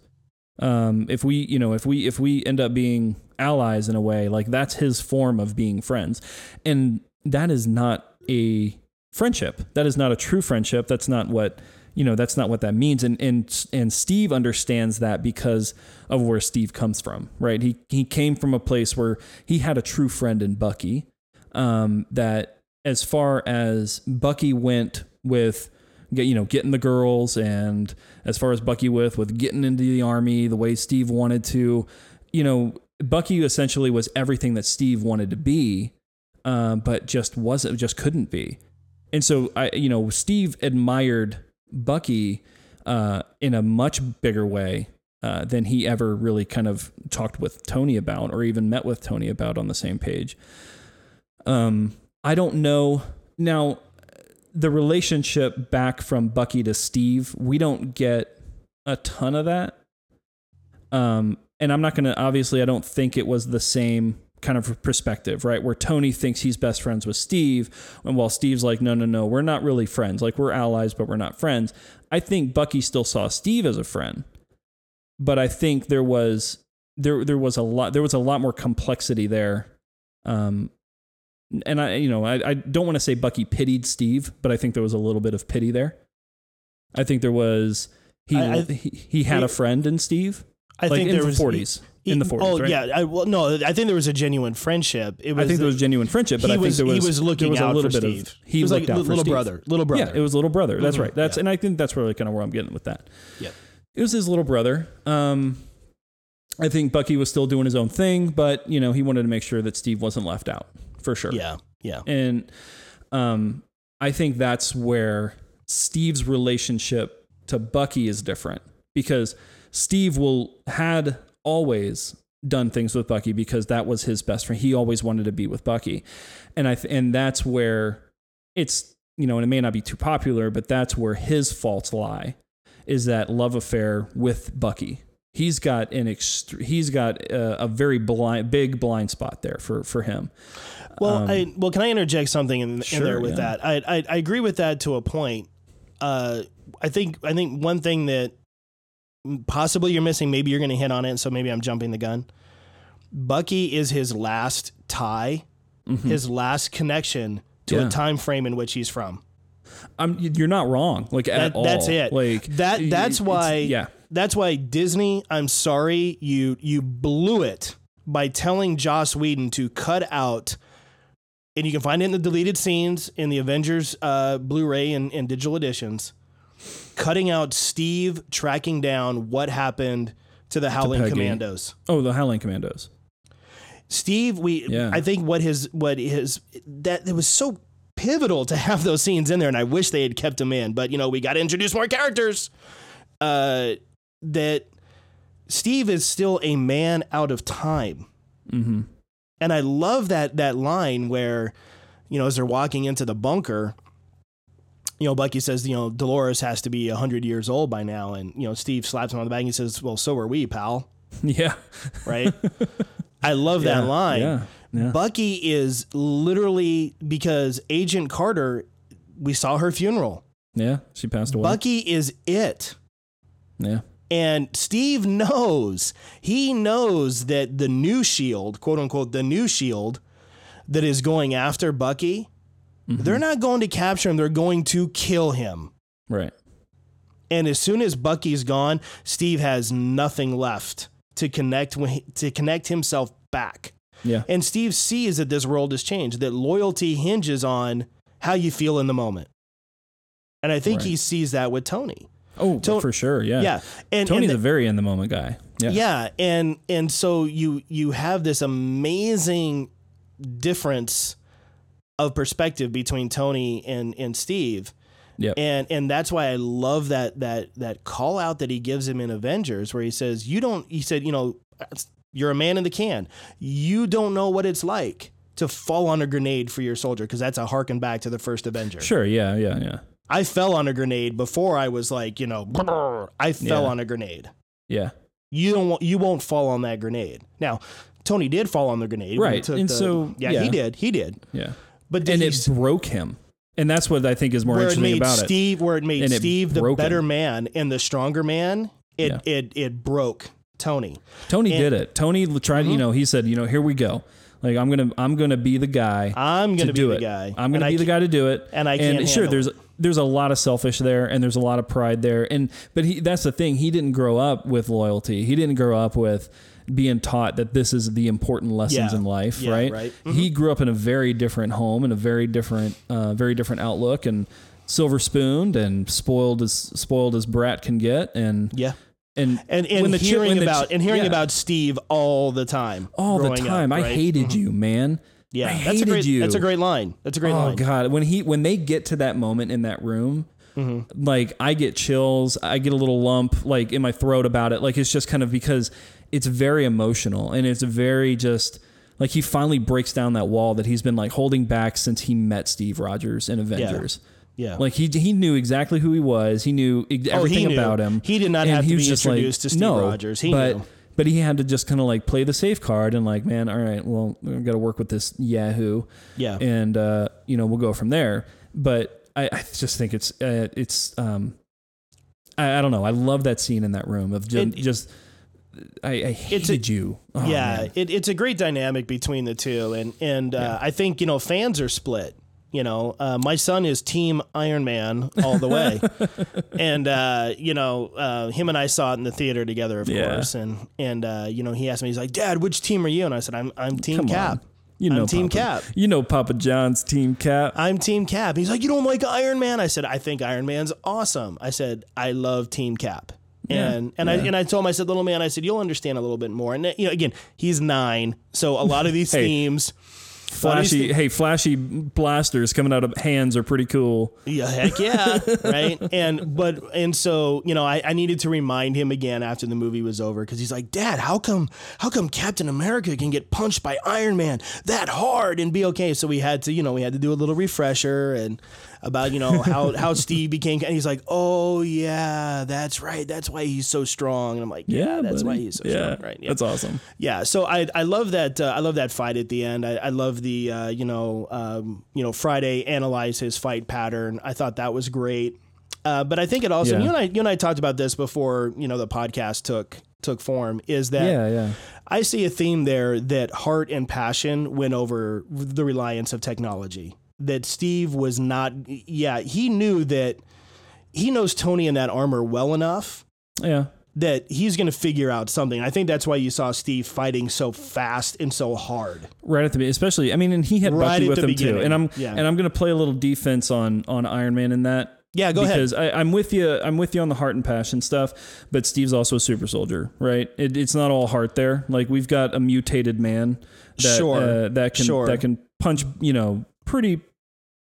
Um, if we, you know, if we if we end up being allies in a way, like that's his form of being friends, and that is not a friendship. That is not a true friendship. That's not what you know. That's not what that means. And and and Steve understands that because of where Steve comes from, right? He he came from a place where he had a true friend in Bucky. Um, that as far as Bucky went with you know getting the girls and as far as Bucky with with getting into the army the way Steve wanted to you know Bucky essentially was everything that Steve wanted to be um, but just wasn't just couldn't be. And so I you know Steve admired Bucky uh, in a much bigger way uh, than he ever really kind of talked with Tony about or even met with Tony about on the same page. Um, I don't know. Now the relationship back from Bucky to Steve, we don't get a ton of that. Um, and I'm not going to, obviously, I don't think it was the same kind of perspective, right? Where Tony thinks he's best friends with Steve, and while Steve's like, no, no, no, we're not really friends. Like, we're allies, but we're not friends. I think Bucky still saw Steve as a friend, but I think there was, there, there was a lot, there was a lot more complexity there. Um, and I, you know, I, I don't want to say Bucky pitied Steve, but I think there was a little bit of pity there. I think there was he I- I- he, he had a friend in Steve, I like think in there the was forties, in the forties. Oh right? yeah, I, well, no, I think there was a genuine friendship. It was I think there was genuine friendship, but I think was there was he was looking was out a little for bit Steve. of he was like little Steve. brother, little brother. Yeah, it was little brother. That's Mhm, right. That's yeah. and I think that's really kind of where I'm getting with that. Yeah, It was his little brother. Um, I think Bucky was still doing his own thing, but you know he wanted to make sure that Steve wasn't left out for sure. yeah, yeah. And um, I think that's where Steve's relationship to Bucky is different because Steve will had always done things with Bucky because that was his best friend. He always wanted to be with Bucky, and I th- and that's where it's you know, and it may not be too popular, but that's where his faults lie, is that love affair with Bucky. He's got an ext- he's got a, a very blind, big blind spot there for for him. Well, Um, I well, can I interject something in, in there with yeah. that? I, I I agree with that to a point. Uh, I think I think one thing that possibly you're missing, maybe you're going to hit on it, so maybe I'm jumping the gun. Bucky is his last tie, his last connection to Mm-hmm. Yeah. a time frame in which he's from. I'm, you're not wrong. Like at That, all. that's it. Like that. That's why. Yeah. That's why Disney. I'm sorry, you you blew it by telling Joss Whedon to cut out and you can find it in the deleted scenes in the Avengers uh, Blu-ray and, and digital editions, cutting out Steve tracking down what happened to the Howling Peggy. Commandos. Oh, the Howling Commandos. Steve, we Yeah. I think what his what his that it was so pivotal to have those scenes in there, and I wish they had kept them in. But you know, we got to introduce more characters. Uh, that Steve is still a man out of time, Mm-hmm. and I love that that line where, you know, as they're walking into the bunker. You know, Bucky says, you know, Dolores has to be 100 years old by now. And, you know, Steve slaps him on the back and he says, well, so are we, pal. Yeah. Right? I love Yeah, that line. Yeah. Yeah. Bucky is literally because Agent Carter, we saw her funeral. yeah. She passed away. Bucky is it. yeah. And Steve knows, he knows that the new shield, quote unquote, the new shield that is going after Bucky, Mm-hmm. they're not going to capture him, they're going to kill him. Right. And as soon as Bucky's gone, Steve has nothing left to connect with, to connect himself back. Yeah. And Steve sees that this world has changed, that loyalty hinges on how you feel in the moment. And I think he sees that with Tony. Oh, for sure. Yeah. Yeah. And, Tony's and a very in the moment guy. Yeah. yeah, and and so you you have this amazing difference of perspective between Tony and and Steve. Yep. And and that's why I love that that that call out that he gives him in Avengers where he says you don't he said, you know, you're a man in the can. You don't know what it's like to fall on a grenade for your soldier because that's a harken back to the first Avenger. Sure. Yeah. Yeah. Yeah. I fell on a grenade before I was like, you know. I fell Yeah. on a grenade Yeah. you don't want, you won't fall on that grenade. Now, Tony did fall on the grenade, Right, and the- so- yeah, yeah. he did, he did. Yeah. But And it broke him. And that's what I think is more where it interesting made about it. Steve, where it made And it Steve the better him. man and the stronger man, it Yeah. it it broke Tony. Tony and- Mm-hmm. did it. Tony tried, you know, he said, you know, here we go. Like I'm gonna I'm gonna be the guy I'm gonna be do the it. guy. I'm gonna And be the guy to do it. and I can't sure there's there's a lot of selfish there and there's a lot of pride there. And but he that's the thing. He didn't grow up with loyalty. He didn't grow up with being taught that this is the important lessons Yeah. in life, Yeah, right? right. He grew up in a very different home and a very different uh, very different outlook and silver spooned and spoiled as spoiled as brat can get and Yeah. and And and chi- hearing the about chi- and hearing yeah. about Steve all the time. all the growing up, time. I right? hated you, man. Yeah, I that's hated a great you. that's a great line. That's a great Oh line. Oh God, when he when they get to that moment in that room, Mm-hmm. like I get chills, I get a little lump like in my throat about it. Like it's just kind of because it's very emotional and it's very just like he finally breaks down that wall that he's been like holding back since he met Steve Rogers in Avengers. Yeah. Like he he knew exactly who he was. He knew ex- Oh, he everything knew. about him. He did not And have he to be just like, introduced to Steve no, Rogers. He but knew. but he had to just kind of like play the safe card and like, man, all right, well, we've got to work with this Yahoo, Yeah. and uh, you know we'll go from there. But I, I just think it's uh, it's um, I, I don't know. I love that scene in that room of just, It- just I, I hated you. Oh, yeah, it, it's a great dynamic between the two, and and uh, I think you know fans are split. You know, uh, my son is Team Iron Man all the way, and uh, you know, uh, him and I saw it in the theater together, of Yeah. course. And and uh, you know, he asked me, he's like, "Dad, which team are you?" And I said, "I'm I'm Team Come Cap. on. You know, I'm Team Papa, Cap. You know, Papa John's Team Cap. I'm Team Cap." He's like, "You don't like Iron Man?" I said, "I think Iron Man's awesome." I said, "I love Team Cap." Yeah, And and I and I told him I said little man I said you'll understand a little bit more and you know again he's nine so a lot of these Hey. themes Flashy, hey, flashy blasters coming out of hands are pretty cool. Yeah, heck yeah, right. And but and so you know, I, I needed to remind him again after the movie was over because he's like, Dad, how come how come Captain America can get punched by Iron Man that hard and be okay? So we had to you know we had to do a little refresher and about you know how how Steve became and he's like, oh yeah, that's right, that's why he's so strong. And I'm like, yeah, that's buddy. why he's so yeah, strong, right? Yeah. That's awesome. Yeah, so I I love that uh, I love that fight at the end. I, I love the uh, you know um, you know Friday analyze his fight pattern. I thought that was great. Uh, but I think it also Yeah. you and I you and I talked about this before you know the podcast took took form. Is that Yeah, yeah. I see a theme there that heart and passion went over the reliance of technology. That Steve was not. Yeah, he knew that he knows Tony in that armor well enough Yeah. that he's going to figure out something. I think that's why you saw Steve fighting so fast and so hard. right at the beginning, especially. I mean, and he had Right Bucky with him too. And I'm Yeah. and I'm going to play a little defense on on Iron Man in that. Yeah, go ahead. because I, I'm with you. I'm with you on the heart and passion stuff, but Steve's also a super soldier, right? It, it's not all heart there. Like we've got a mutated man that Sure. uh, that can Sure. that can punch, you know, pretty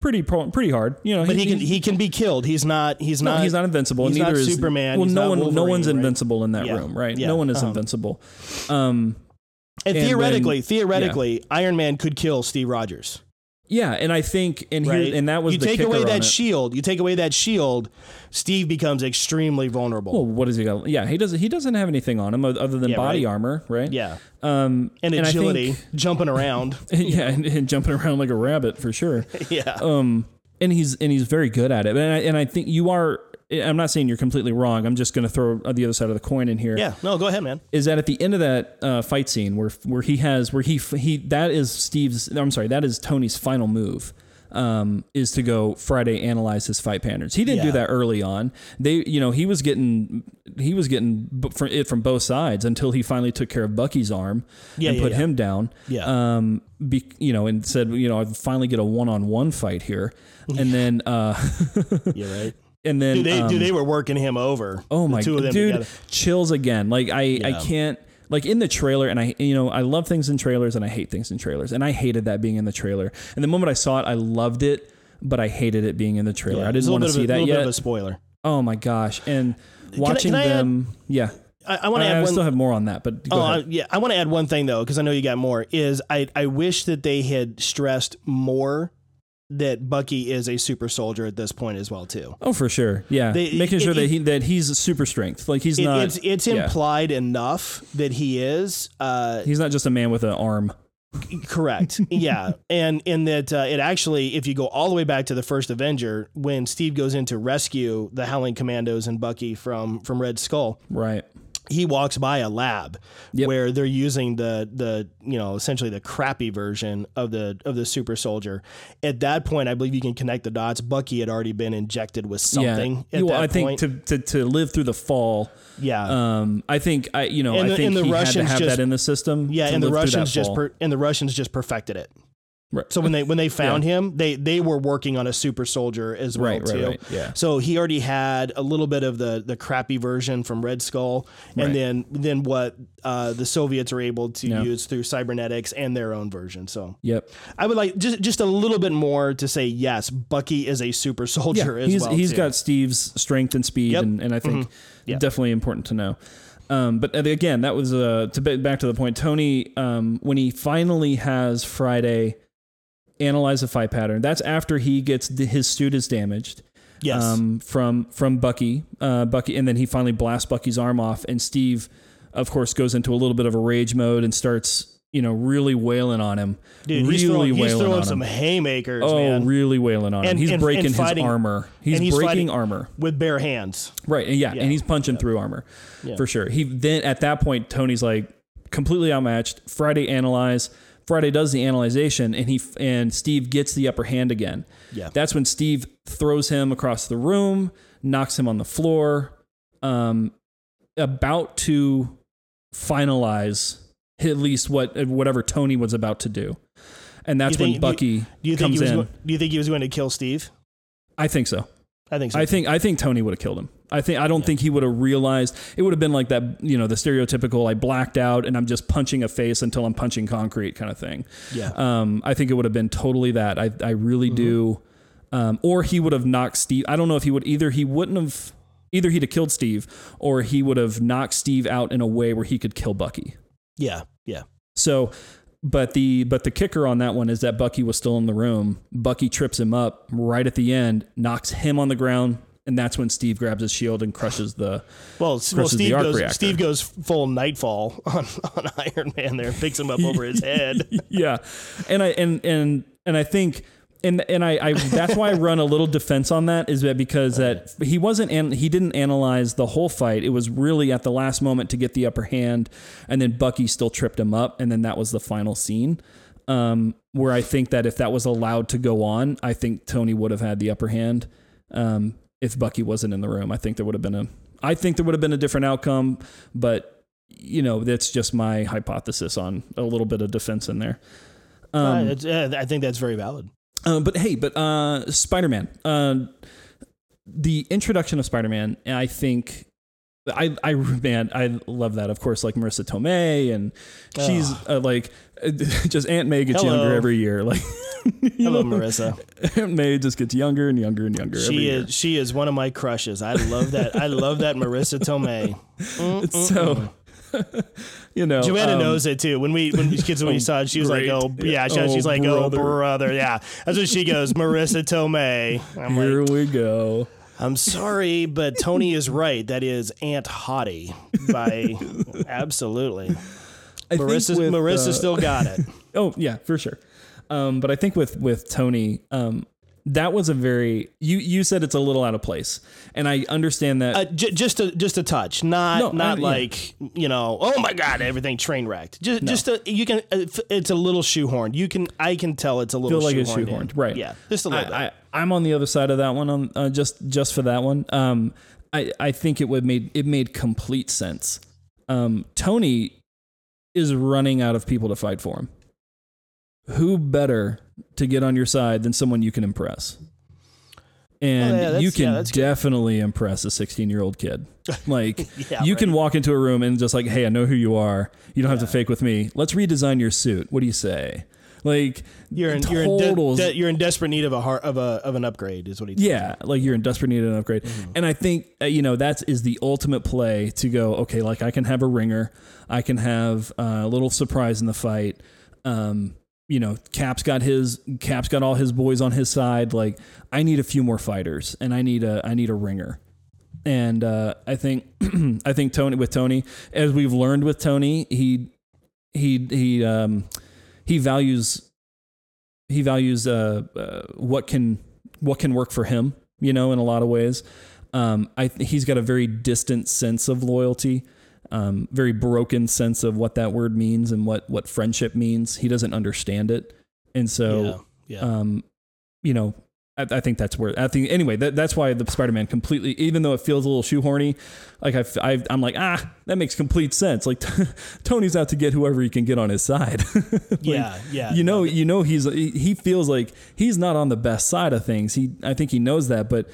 pretty pretty hard. You know, But he can he can be killed. He's not he's no, not he's not invincible. he's Neither not is Superman, Well, no one, no one's right? invincible in that Yeah. room, right? Yeah. No one is Um, invincible. Um, And, And theoretically, when- theoretically, Iron Man could kill Steve Rogers. Yeah, and I think, and Right? here, and that was you take away that shield. You take away that shield, Steve becomes extremely vulnerable. Well, what does he got? Yeah, he doesn't. He doesn't have anything on him other than Yeah, body right. armor, right? yeah, Um, and think- agility, jumping around. yeah, and, and jumping around like a rabbit for sure. yeah, Um, and he's and he's very good at it. And I, and I think you are. I'm not saying you're completely wrong. I'm just going to throw the other side of the coin in here. yeah. No, go ahead, man. Is that at the end of that uh, fight scene where where he has where he he that is Steve's. I'm sorry, that is Tony's final move. Um, is to go Friday analyze his fight patterns. He didn't do that early on. They, you know, he was getting he was getting from it from both sides until he finally took care of Bucky's arm Yeah, and yeah, put yeah. him down. Yeah. Um, be, you know, and said, you know, I finally get a one on one fight here, and then uh, Yeah, right. And then Dude, they, um, dude, they were working him over. Oh my two them dude, together. chills again. Like I, I can't like in the trailer, and I, you know, I love things in trailers, and I hate things in trailers, and I hated that being in the trailer. And the moment I saw it, I loved it, but I hated it being in the trailer. Yeah, I didn't want to see a, that little bit yet. of a spoiler. oh my gosh! And watching can I add- them, yeah. I, I want I, to I add one. still have more on that, but Oh, I, yeah. I want to add one thing though, because I know you got more. Is I I wish that they had stressed more that Bucky is a super soldier at this point as well too. oh, for sure, yeah. They- Making sure it- that it- he that he's super strength. Like he's It- not. it's it's yeah. implied enough that he is. Uh, He's not just a man with an arm. Correct. yeah, and in that uh, it actually, if you go all the way back to the first Avenger, when Steve goes in to rescue the Howling Commandos and Bucky from from Red Skull, Right. He walks by a lab Yep. where they're using the the you know essentially the crappy version of the of the super soldier. At that point, I believe you can connect the dots. Bucky had already been injected with something. Yeah. At Well, I think to, to to live through the fall. yeah. Um, I think I, you know, And I the- think the he had to Russians have just- that in the system. Yeah, and the Russians just per, and the Russians just perfected it. Right. So when they when they found him, they they were working on a super soldier as well Right, too. right, yeah. So he already had a little bit of the the crappy version from Red Skull, and then then what uh, the Soviets are able to Yeah. use through cybernetics and their own version. So Yep. I would like just just a little bit more to say yes, Bucky is a super soldier as he's well. he's too. got Steve's strength and speed, Yep. Mm-hmm. and, and I think Yeah. definitely important to know. Um, but again, that was uh, to back to the point. Tony, um, when he finally has Friday analyze the fight pattern, that's after he gets the, his suit is damaged. yes. um, from from Bucky, uh, Bucky, and then he finally blasts Bucky's arm off, and Steve, of course, goes into a little bit of a rage mode and starts, you know, really wailing on him, Dude, really he's throwing, he's throwing on some him. haymakers, Oh, man, really wailing on him. And- He's and- breaking and fighting- his armor. He's, he's breaking armor. with bare hands. Right. Yeah, Yeah. and he's punching through armor Yeah. for sure. He then at that point Tony's like completely outmatched. Friday analyze. Friday does the analyzation, and he and Steve gets the upper hand again. Yeah. That's when Steve throws him across the room, knocks him on the floor, um, about to finalize at least what whatever Tony was about to do. And that's think- when Bucky Do you think comes he was? in. Go- do you think he was going to kill Steve? I think so. I think so. I think I think Tony would have killed him. I think I don't think he would have realized it would have been like that, you know, the stereotypical I blacked out and I'm just punching a face until I'm punching concrete kind of thing. yeah. Um, I think it would have been totally that. I I really Mm-hmm. do. Um, or he would have knocked Steve. I don't know if he would either. He wouldn't have either. He'd have killed Steve, or he would have knocked Steve out in a way where he could kill Bucky. yeah. Yeah. So, but the but the kicker on that one is that Bucky was still in the room. Bucky trips him up right at the end, knocks him on the ground, and that's when Steve grabs his shield and crushes the. Well, s- well Steve goes. reactor. Steve goes full Knightfall on, on Iron Man there, and picks him up over his head. yeah, and I and and and I think. And, and I, I that's why I run a little defense on that is that because that he wasn't and he didn't analyze the whole fight. It was really at the last moment to get the upper hand, and then Bucky still tripped him up, and then that was the final scene. um, where I think that if that was allowed to go on, I think Tony would have had the upper hand. Um, if Bucky wasn't in the room, I think there would have been a, I think there would have been a different outcome, but you know, that's just my hypothesis on a little bit of defense in there. Um, I think that's very valid. Uh, but hey, but uh, Spider Man, uh, the introduction of Spider Man, I think I I man I love that. Of course, like Marisa Tomei, and she's uh, like just Aunt May gets Hello. younger every year. Like Hello, know, Marisa. Aunt May just gets younger and younger and younger. She is year. she is one of my crushes. I love that. I love that Marisa Tomei. So. You know, Joanna um, knows it too. When we when kids when we saw it, she was great. like, "Oh yeah," she, oh, she's like, oh, brother. "Oh brother, yeah." That's what she goes, Marisa Tomei. I'm Here like, we go. I'm sorry, but Tony is right. That is Aunt Hottie by absolutely. I Marisa, with, Marisa uh, still got it. oh yeah, for sure. Um, but I think with with Tony, um, that was a very you you said it's a little out of place, and I understand that. Uh, j- just a just a touch, not no, not I, like yeah. you know, oh my god, everything train wrecked. Just no. just a, you can uh, it's a little shoehorned. You can I can tell it's a little feel like shoehorned it's shoehorned, right? Yeah, just a little I, bit. I, am on the other side of that one on uh, just just for that one. Um, I I think it would made it made complete sense. Um, Tony is running out of people to fight for him who better to get on your side than someone you can impress? And oh, yeah, you can yeah, definitely good. impress a 16 year old kid. Like, yeah, you right. can walk into a room and just like, hey, I know who you are. You don't have to fake with me. Let's redesign your suit. What do you say? Like you're in you're in, de- de- you're in desperate need of a heart of a of an upgrade is what he. Yeah, like you're in desperate need of an upgrade, mm-hmm. and I think uh, you know that is the ultimate play to go. Okay, like I can have a ringer, I can have uh, a little surprise in the fight. Um, you know, Cap's got his Cap's got all his boys on his side. Like, I need a few more fighters, and I need a I need a ringer. And uh, I think I think Tony with Tony, as we've learned with Tony, he he he um, he values he values uh, uh, what can what can work for him. You know, in a lot of ways. Um, I he's got a very distant sense of loyalty um, very broken sense of what that word means and what what friendship means. He doesn't understand it, and so yeah, yeah. Um, you know, I, I, think that's where I think anyway. That, that's why the Spider-Man completely, even though it feels a little shoehorny, like I, I I'm like ah, that makes complete sense. Like Tony's out to get whoever he can get on his side. like, yeah, yeah. You know, you know, he's he feels like he's not on the best side of things. He I think he knows that, but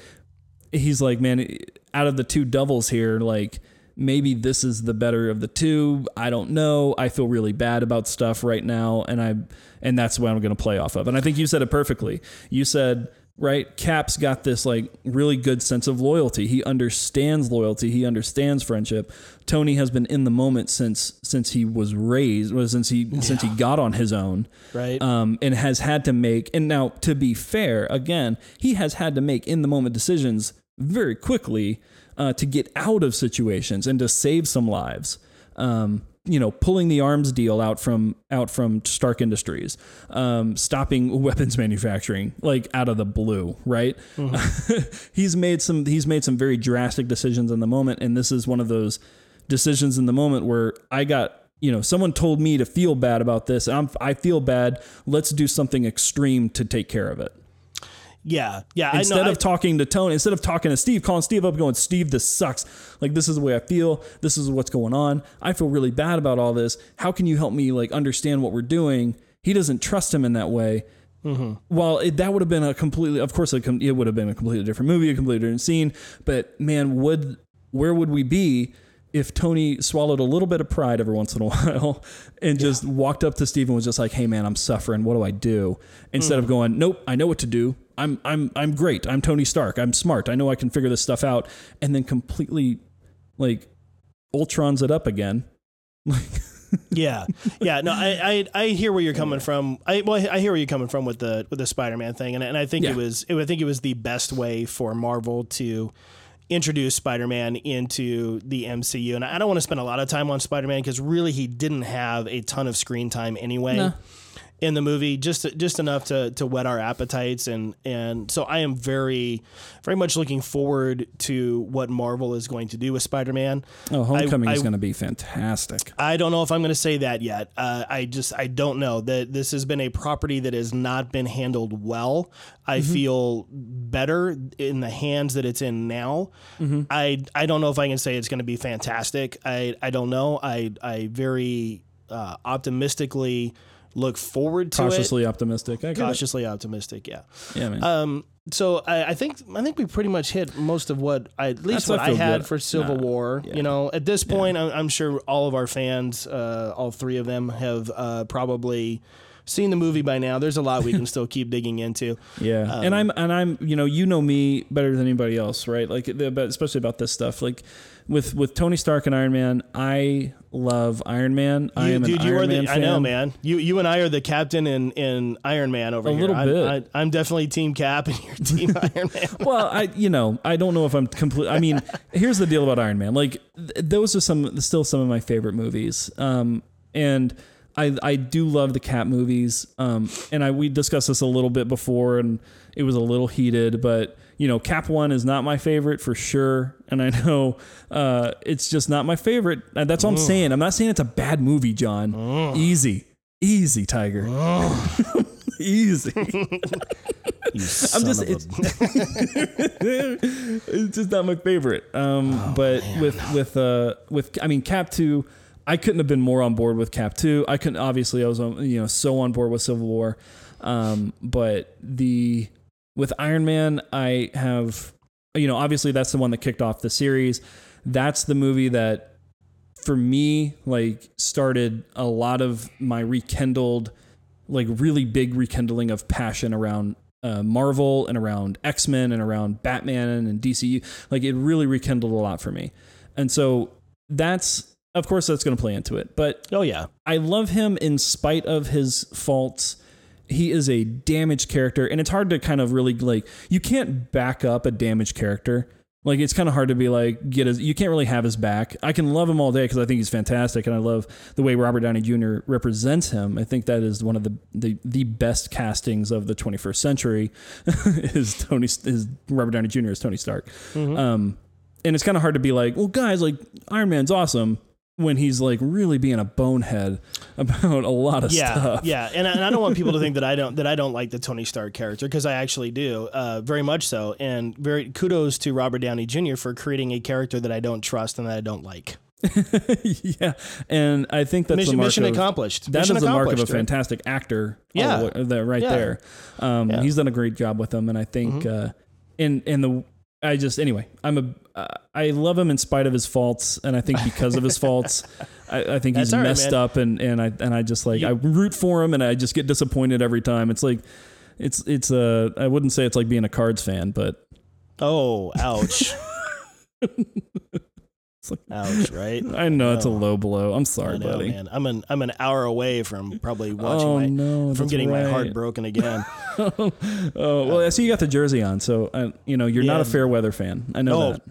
he's like, man, out of the two devils here, like maybe this is the better of the two. I don't know. I feel really bad about stuff right now, and I and that's what I'm going to play off of. And I think you said it perfectly. You said right cap's got this like really good sense of loyalty he understands loyalty he understands friendship tony has been in the moment since since he was raised was since he yeah. since he got on his own right um and has had to make and now to be fair again he has had to make in the moment decisions very quickly uh, to get out of situations and to save some lives. Um, you know, pulling the arms deal out from out from Stark Industries, um, stopping weapons manufacturing like out of the blue, right? Mm-hmm. he's made some he's made some very drastic decisions in the moment, and this is one of those decisions in the moment where I got you know someone told me to feel bad about this. I'm, I feel bad. Let's do something extreme to take care of it. Yeah, yeah. Instead of I, talking to Tony, instead of talking to Steve, calling Steve up, going, "Steve, this sucks. Like this is the way I feel. This is what's going on. I feel really bad about all this. How can you help me like understand what we're doing?" He doesn't trust him in that way. Mm-hmm. Well, it, that would have been a completely, of course, it, it would have been a completely different movie, a completely different scene. But man, would where would we be if Tony swallowed a little bit of pride every once in a while and just yeah. walked up to Steve and was just like, "Hey, man, I'm suffering. What do I do?" Instead mm. of going, "Nope, I know what to do. I'm I'm I'm great. I'm Tony Stark. I'm smart. I know I can figure this stuff out. And then completely like Ultron's it up again. yeah, yeah. No, I, I, I hear where you're coming from. I well, I hear where you're coming from with the with the Spider-Man thing, and and I think yeah. it was it, I think it was the best way for Marvel to introduce Spider-Man into the MCU. And I don't want to spend a lot of time on Spider-Man because really he didn't have a ton of screen time anyway. No in the movie, just just enough to to whet our appetites, and and so I am very very much looking forward to what Marvel is going to do with Spider Man. Oh, Homecoming I- is going to be fantastic. I don't know if I'm going to say that yet. Uh, I just I don't know that this has been a property that has not been handled well. I feel better in the hands that it's in now. I I don't know if I can say it's going to be fantastic. I I don't know. I I very uh, optimistically look forward to it. Cautiously optimistic. I get it. Cautiously optimistic. Yeah. Yeah, man. Um, so I, I think I think we pretty much hit most of what I, at least That's what I had good. for Civil Nah, War. yeah. You know, at this point, I'm, I'm sure all of our fans, uh, all three of them, have uh, probably seen the movie by now. There's a lot we can still keep digging into. Yeah, Um, and I'm and I'm you know you know me better than anybody else, right? Like especially about this stuff. Like with with Tony Stark and Iron Man, I love Iron Man. I You- am dude, an you Iron are Man the. fan. I know, man. You you and I are the captain in in Iron Man over A here. little I'm, bit. I, I'm definitely Team Cap, and you're Team Iron Man. Well, I you know I don't know if I'm complete. I mean, here's the deal about Iron Man. Like th- those are some still some of my favorite movies. Um, and I I do love the Cap movies. Um, and I we discussed this a little bit before, and it was a little heated, but. You know, Cap One is not my favorite for sure, and I know uh, it's just not my favorite. Uh, That's all I'm saying. I'm not saying it's a bad movie, John. Easy, easy, Tiger, easy. I'm just it's, it's just not my favorite. Um, Oh, but with with uh with I mean Cap two, I couldn't have been more on board with Cap two. I couldn't obviously I was on, you know so on board with Civil War, um, but the with Iron Man I have you know obviously that's the one that kicked off the series. That's the movie that for me like started a lot of my rekindled like really big rekindling of passion around uh, Marvel and around X Men and around Batman and DCU. Like it really rekindled a lot for me, and so that's of course that's going to play into it. But oh yeah, I love him in spite of his faults. He is a damaged character, and it's hard to kind of really like you can't back up a damaged character. Like it's kind of hard to be like get his. You can't really have his back. I can love him all day because I think he's fantastic, and I love the way Robert Downey Jr. represents him. I think that is one of the the, the best castings of the 21st century. is Tony is Robert Downey Jr. as Tony Stark. Um, and it's kind of hard to be like, well, guys, like Iron Man's awesome when he's like really being a bonehead about a lot of yeah, stuff. yeah, and I, and I don't want people to think that I don't that I don't like the Tony Stark character because I actually do, uh, very much so. And very kudos to Robert Downey Jr. for creating a character that I don't trust and that I don't like. yeah, and I think that's mission the mark mission of, accomplished. That is mission the mark of a accomplished, right? fantastic actor. Yeah. the right Yeah. there. Um, Yeah. Mm-hmm. He's done a great job with them, and I think, uh, and and the I just anyway, I'm a uh, I love him in spite of his faults, and I think because of his faults, I, I think he's That's right, messed man. up, and and I and I just like I root for him, and I just get disappointed every time. It's like. It's it's a I wouldn't say it's like being a Cards fan, but Oh, ouch. like- ouch, right? I know it's a Oh. low blow. I'm sorry, know, buddy. man. I'm an I'm an hour away from probably watching Oh my no, from getting my heart broken again. oh well, I see you got the jersey on, so uh, you know you're not a fair weather fan. I know Oh, that.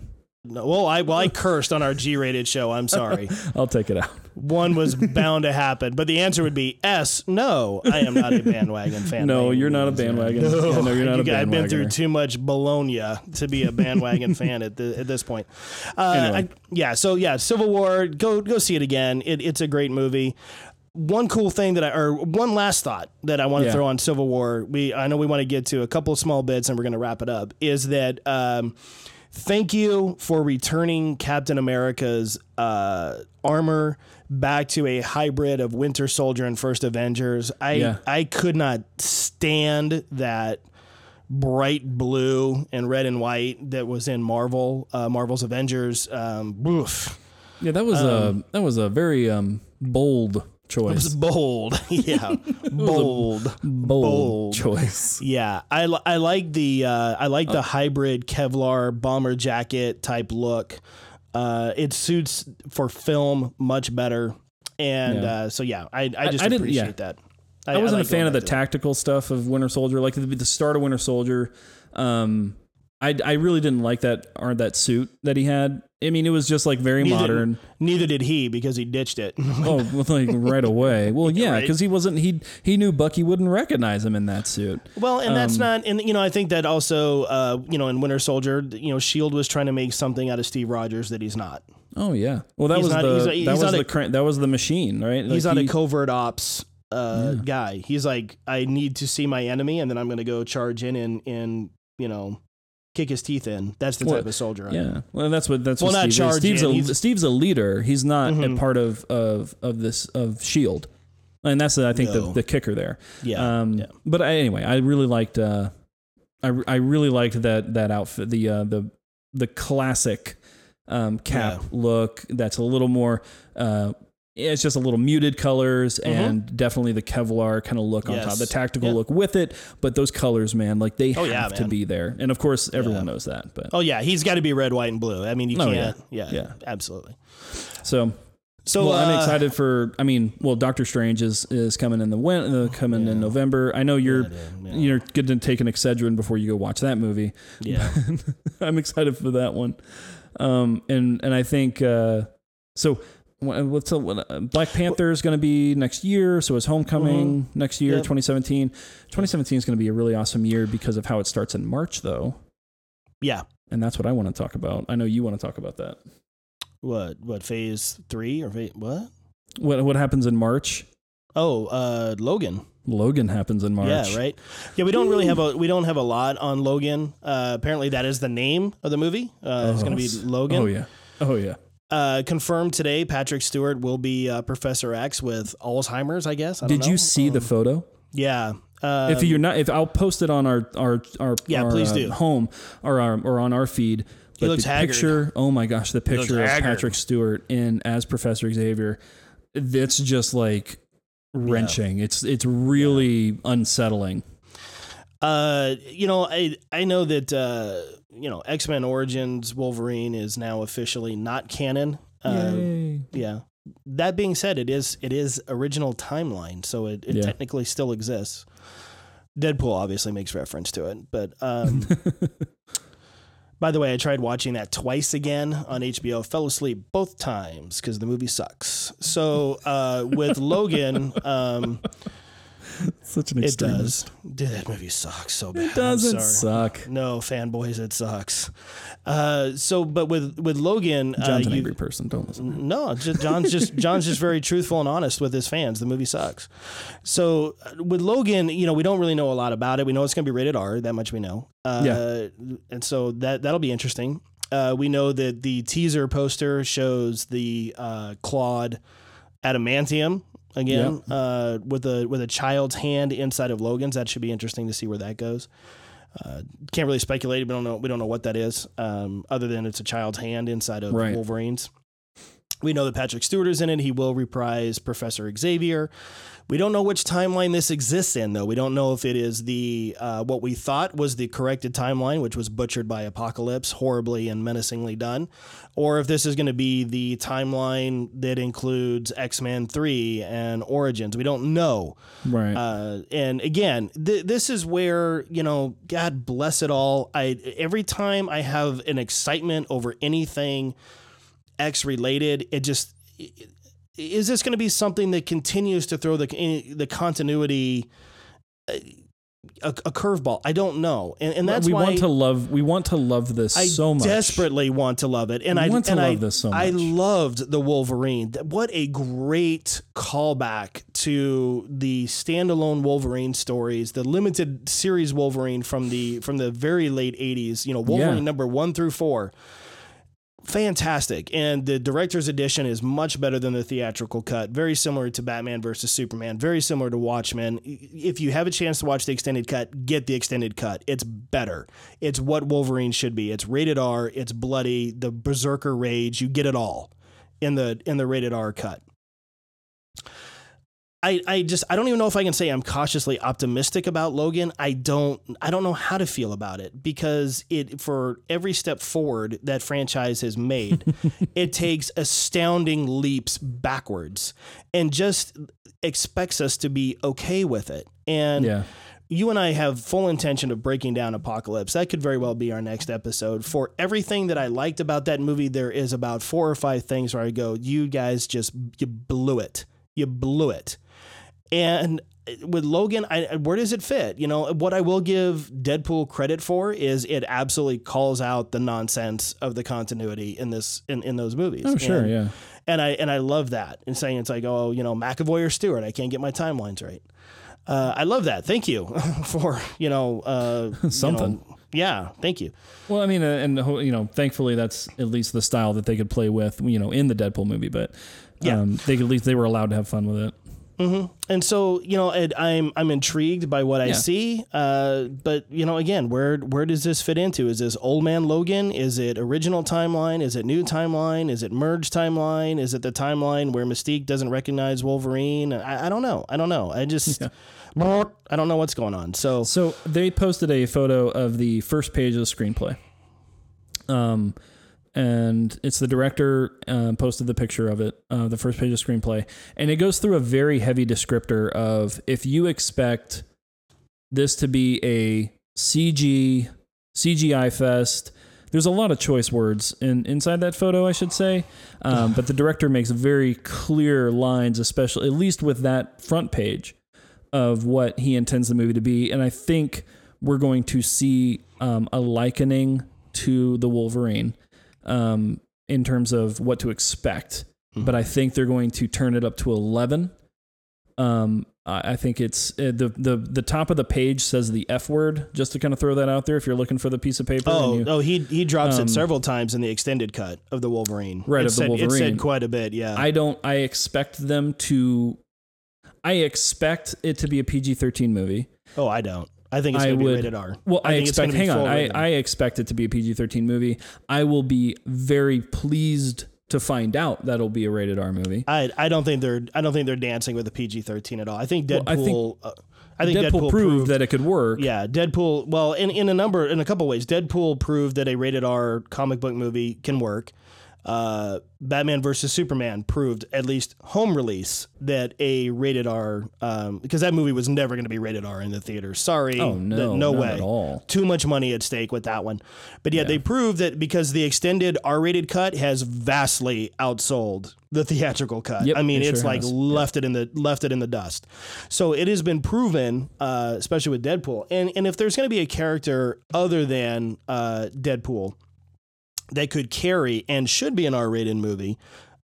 No, well, I well I cursed on our G-rated show. I'm sorry. I'll take it out. One was bound to happen, but the answer would be S. No, I am not a bandwagon fan. No, you're not a bandwagon. Yeah, no, you're not You a guys- I've been through too much Bologna to be a bandwagon fan at the, at this point. Uh, Anyway. I- yeah, so yeah, Civil War. Go go see it again. It, it's a great movie. One cool thing that I, or one last thought that I want to Yeah. throw on Civil War. We I know we want to get to a couple of small bits and we're going to wrap it up. Is that um, thank you for returning Captain America's uh, armor back to a hybrid of Winter Soldier and First Avengers. I Yeah. I could not stand that bright blue and red and white that was in Marvel, uh, Marvel's Avengers. Um, oof. Yeah, that was a that was a very um, bold It choice. was bold, yeah, bold, bold, bold. choice. Yeah, I, li- I like the uh, I like the hybrid Kevlar bomber jacket type look. Uh, it suits for film much better, and Yeah. uh, so yeah, I, I just I didn't- appreciate yeah. that. I wasn't like a fan going of the back to that. tactical stuff of Winter Soldier, like the, the start of Winter Soldier. Um, I, I really didn't like that or that suit that he had. I mean, it was just like very Neither- modern. Neither did he because he ditched it. Oh, like right away. Well, yeah, Right. because he wasn't. He he knew Bucky wouldn't recognize him in that suit. Well, and that's Um, not, and you know, I think that also, uh, you know, in Winter Soldier, you know, Shield was trying to make something out of Steve Rogers that he's not. Oh yeah. Well, that He's was not- the he's- that he's was the a- cra- that was the machine, right? He's Like, not he- a covert ops uh, guy. He's like, I need to see my enemy, and then I'm going to go charge in and and you know, kick his teeth in. That's the Well, type of soldier. I am. Yeah, well, that's what that's Well, what not Steve. Steve's in, a he's- Steve's a leader. He's not a Mhm. part of of of this of Shield, and that's I think No. the the kicker there. Yeah. Um, yeah. But I, anyway, I really liked. Uh, I I really liked that that outfit. The uh, the the classic um, cap look. That's a little more. Uh, it's just a little muted colors and definitely the Kevlar kind of look on Mm-hmm. Top, the tactical Yeah. look with it. But those colors, man, like they Oh, have yeah, to be there. And of course, everyone Yeah. knows that. But Oh yeah, he's got to be red, white, and blue. I mean, you Oh, can't. Yeah. Yeah. absolutely. so So well, I'm uh, excited for. I mean, well, Doctor Strange is is coming in the win, uh, coming in November. I know you're Yeah, dude, yeah. you're going to take an Excedrin before you go watch that movie. Yeah. I'm excited for that one. Um, and and I think uh, so. Wh- What's uh, what, uh, Black Panther is going to be next year, so is Homecoming next year, Yep. 2017. 2017 is going to be a really awesome year because of how it starts in March, though, yeah. and that's what I want to talk about. I know you want to talk about that. What? What? Phase three or phase what? What what happens in March? Oh, uh, Logan. Logan happens in March. Yeah, right. Yeah, we don't really have a we don't have a lot on Logan. Uh, apparently, that is the name of the movie. Uh, it's Oh, going to be Logan. Oh yeah. Oh yeah. Uh, confirmed today. Patrick Stewart will be uh, Professor X with Alzheimer's. I guess. I don't Did know. you see the Um, photo? Yeah. Uh, if you're not, if I'll post it on our our our, Yeah, our, please uh, do. home or our, or on our feed. He But looks the haggard. picture, oh my gosh, the picture of haggard. Patrick Stewart in as Professor Xavier, that's just like wrenching. It's it's really unsettling. Uh, you know, I I know that uh, you know X Men Origins Wolverine is now officially not canon. Uh, Yay. yeah. That being said, it is it is original timeline, so it, it Yeah. technically still exists. Deadpool obviously makes reference to it, but um, by the way, I tried watching that twice again on HBO. Fell asleep both times because the movie sucks. So uh, with Logan, um, Such an it does. Dude, that movie sucks so bad. It doesn't suck. No, fanboys, it sucks. Uh, so, but with with Logan, uh, John's an you- angry person. Don't listen. no, just, John's just John's just very truthful and honest with his fans. The movie sucks. So uh, with Logan, you know, we don't really know a lot about it. We know it's going to be rated R. That much we know. Uh, Yeah. And so that that'll be interesting. Uh, we know that the teaser poster shows the uh, Claude adamantium again uh, with a with a child's hand inside of Logan's. That should be interesting to see where that goes. Uh, can't really speculate. We don't know. We don't know what that is, um, other than it's a child's hand inside of Right. Wolverine's. We know that Patrick Stewart is in it. He will reprise Professor Xavier. We don't know which timeline this exists in, though. We don't know if it is the uh, what we thought was the corrected timeline, which was butchered by Apocalypse, horribly and menacingly done, or if this is going to be the timeline that includes X Men Three and Origins. We don't know. Right. Uh, and again, th- this is where you know, God bless it all. I every time I have an excitement over anything X related, it just is this going to be something that continues to throw the the continuity uh, a, a curveball? I don't know, and, and that's we why want to love. We want to love this I so much. desperately want to love it, and We I want to and love I, this so I loved the Wolverine. What a great callback to the standalone Wolverine stories, the limited series Wolverine from the from the very late '80s. You know, Wolverine Yeah. number one through four. Fantastic, and the director's edition is much better than the theatrical cut. Very similar to Batman versus Superman. Very similar to Watchmen. If you have a chance to watch the extended cut, get the extended cut. It's better. It's what Wolverine should be. It's rated R. It's bloody. The berserker rage. You get it all in the in the rated R cut. I, I just I don't even know if I can say I'm cautiously optimistic about Logan. I don't I don't know how to feel about it because it for every step forward that franchise has made, it takes astounding leaps backwards and just expects us to be okay with it. And Yeah. you and I have full intention of breaking down Apocalypse. That could very well be our next episode. For everything that I liked about that movie, there is about four or five things where I go, you guys just you blew it. You blew it. And with Logan, I, where does it fit? You know, what I will give Deadpool credit for is it absolutely calls out the nonsense of the continuity in this in, in those movies. Oh, sure, and, yeah. And I and I love that. And saying it's like, oh, you know, McAvoy or Stewart, I can't get my timelines right. Uh, I love that. Thank you for you know uh, something. You know, yeah, thank you. Well, I mean, uh, and you know, thankfully that's at least the style that they could play with, you know, in the Deadpool movie. But Yeah. um, they at least they were allowed to have fun with it. And so, you know, Ed, I'm I'm intrigued by what I see. Uh, but you know, again, where where does this fit into? Is this Old Man Logan? Is it original timeline? Is it new timeline? Is it merged timeline? Is it the timeline where Mystique doesn't recognize Wolverine? I, I don't know. I don't know. I just I don't know what's going on. So So they posted a photo of the first page of the screenplay. Um, and it's the director uh, posted the picture of it, uh, the first page of screenplay, and it goes through a very heavy descriptor of if you expect this to be a CG CGI fest. There's a lot of choice words in inside that photo, I should say, um, but the director makes very clear lines, especially at least with that front page of what he intends the movie to be. And I think we're going to see um, a likening to the Wolverine um, in terms of what to expect. But I think they're going to turn it up to 11. Um, I think it's uh, the, the the top of the page says the F word, just to kind of throw that out there. If you're looking for the piece of paper, Oh, you- oh, he he drops um, it several times in the extended cut of the Wolverine. Right, it of the said, It said quite a bit. Yeah. I don't. I expect them to. I expect it to be a PG-13 movie. oh, I don't. I think it's I going to be would- rated R. Well, I, it's expect. Hang on, I. I expect it to be a PG thirteen movie. I will be very pleased to find out that'll be a rated R movie. I I don't think they're I don't think they're dancing with a PG thirteen at all. I think Deadpool. Well, I think uh, I think Deadpool, Deadpool, proved, that it could work. Yeah, Deadpool. Well, in in a number in a couple ways, Deadpool proved that a rated R comic book movie can work. Uh, Batman versus Superman proved at least home release that a rated R um, because that movie was never going to be rated R in the theater. Sorry, Oh no, no way at all. too much money at stake with that one. But yeah, they proved that because the extended R-rated cut has vastly outsold the theatrical cut. Yep, I mean, it it's sure like has. left it in the left it in the dust. So it has been proven, uh, especially with Deadpool. And and if there's going to be a character other than uh, Deadpool that could carry and should be an R-rated movie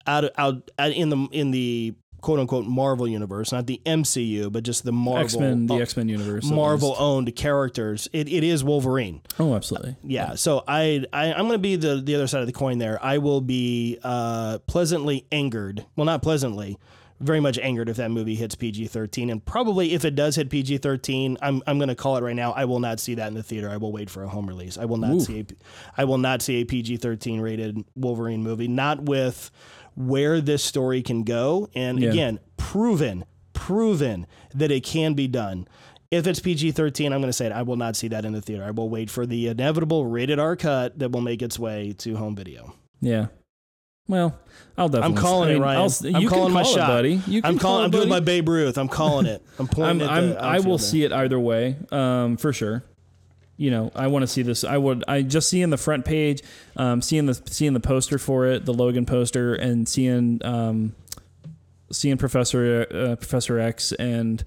out out, out in the in the quote unquote Marvel universe, not the MCU, but just the Marvel X Men, the uh, X Men universe, Marvel owned characters. It, it is Wolverine. Oh, absolutely. Yeah. So I, I I'm going to be the the other side of the coin there. I will be uh, pleasantly angered. Well, not pleasantly. Very much angered if that movie hits PG-13, and probably if it does hit PG-13, I'm I'm going to call it right now. I will not see that in the theater. I will wait for a home release. I will not Ooh. see a, I will not see a PG-13 rated Wolverine movie. Not with where this story can go, and Yeah. again, proven proven that it can be done. If it's PG 13, I'm going to say it. I will not see that in the theater. I will wait for the inevitable rated R cut that will make its way to home video. Yeah. Well, I'll definitely. I'm calling I it, Ryan. I'll I'm calling can my call shot. buddy. You can I'm call calling. it, I'm doing my. Babe Ruth. I'm calling it. I'm I'm, pointing at I'm, I will outfielder. see it either way, um, for sure. You know, I want to see this. I would. I just seeing the front page, um, seeing the seeing the poster for it, the Logan poster, and seeing um, seeing Professor uh, Professor X, and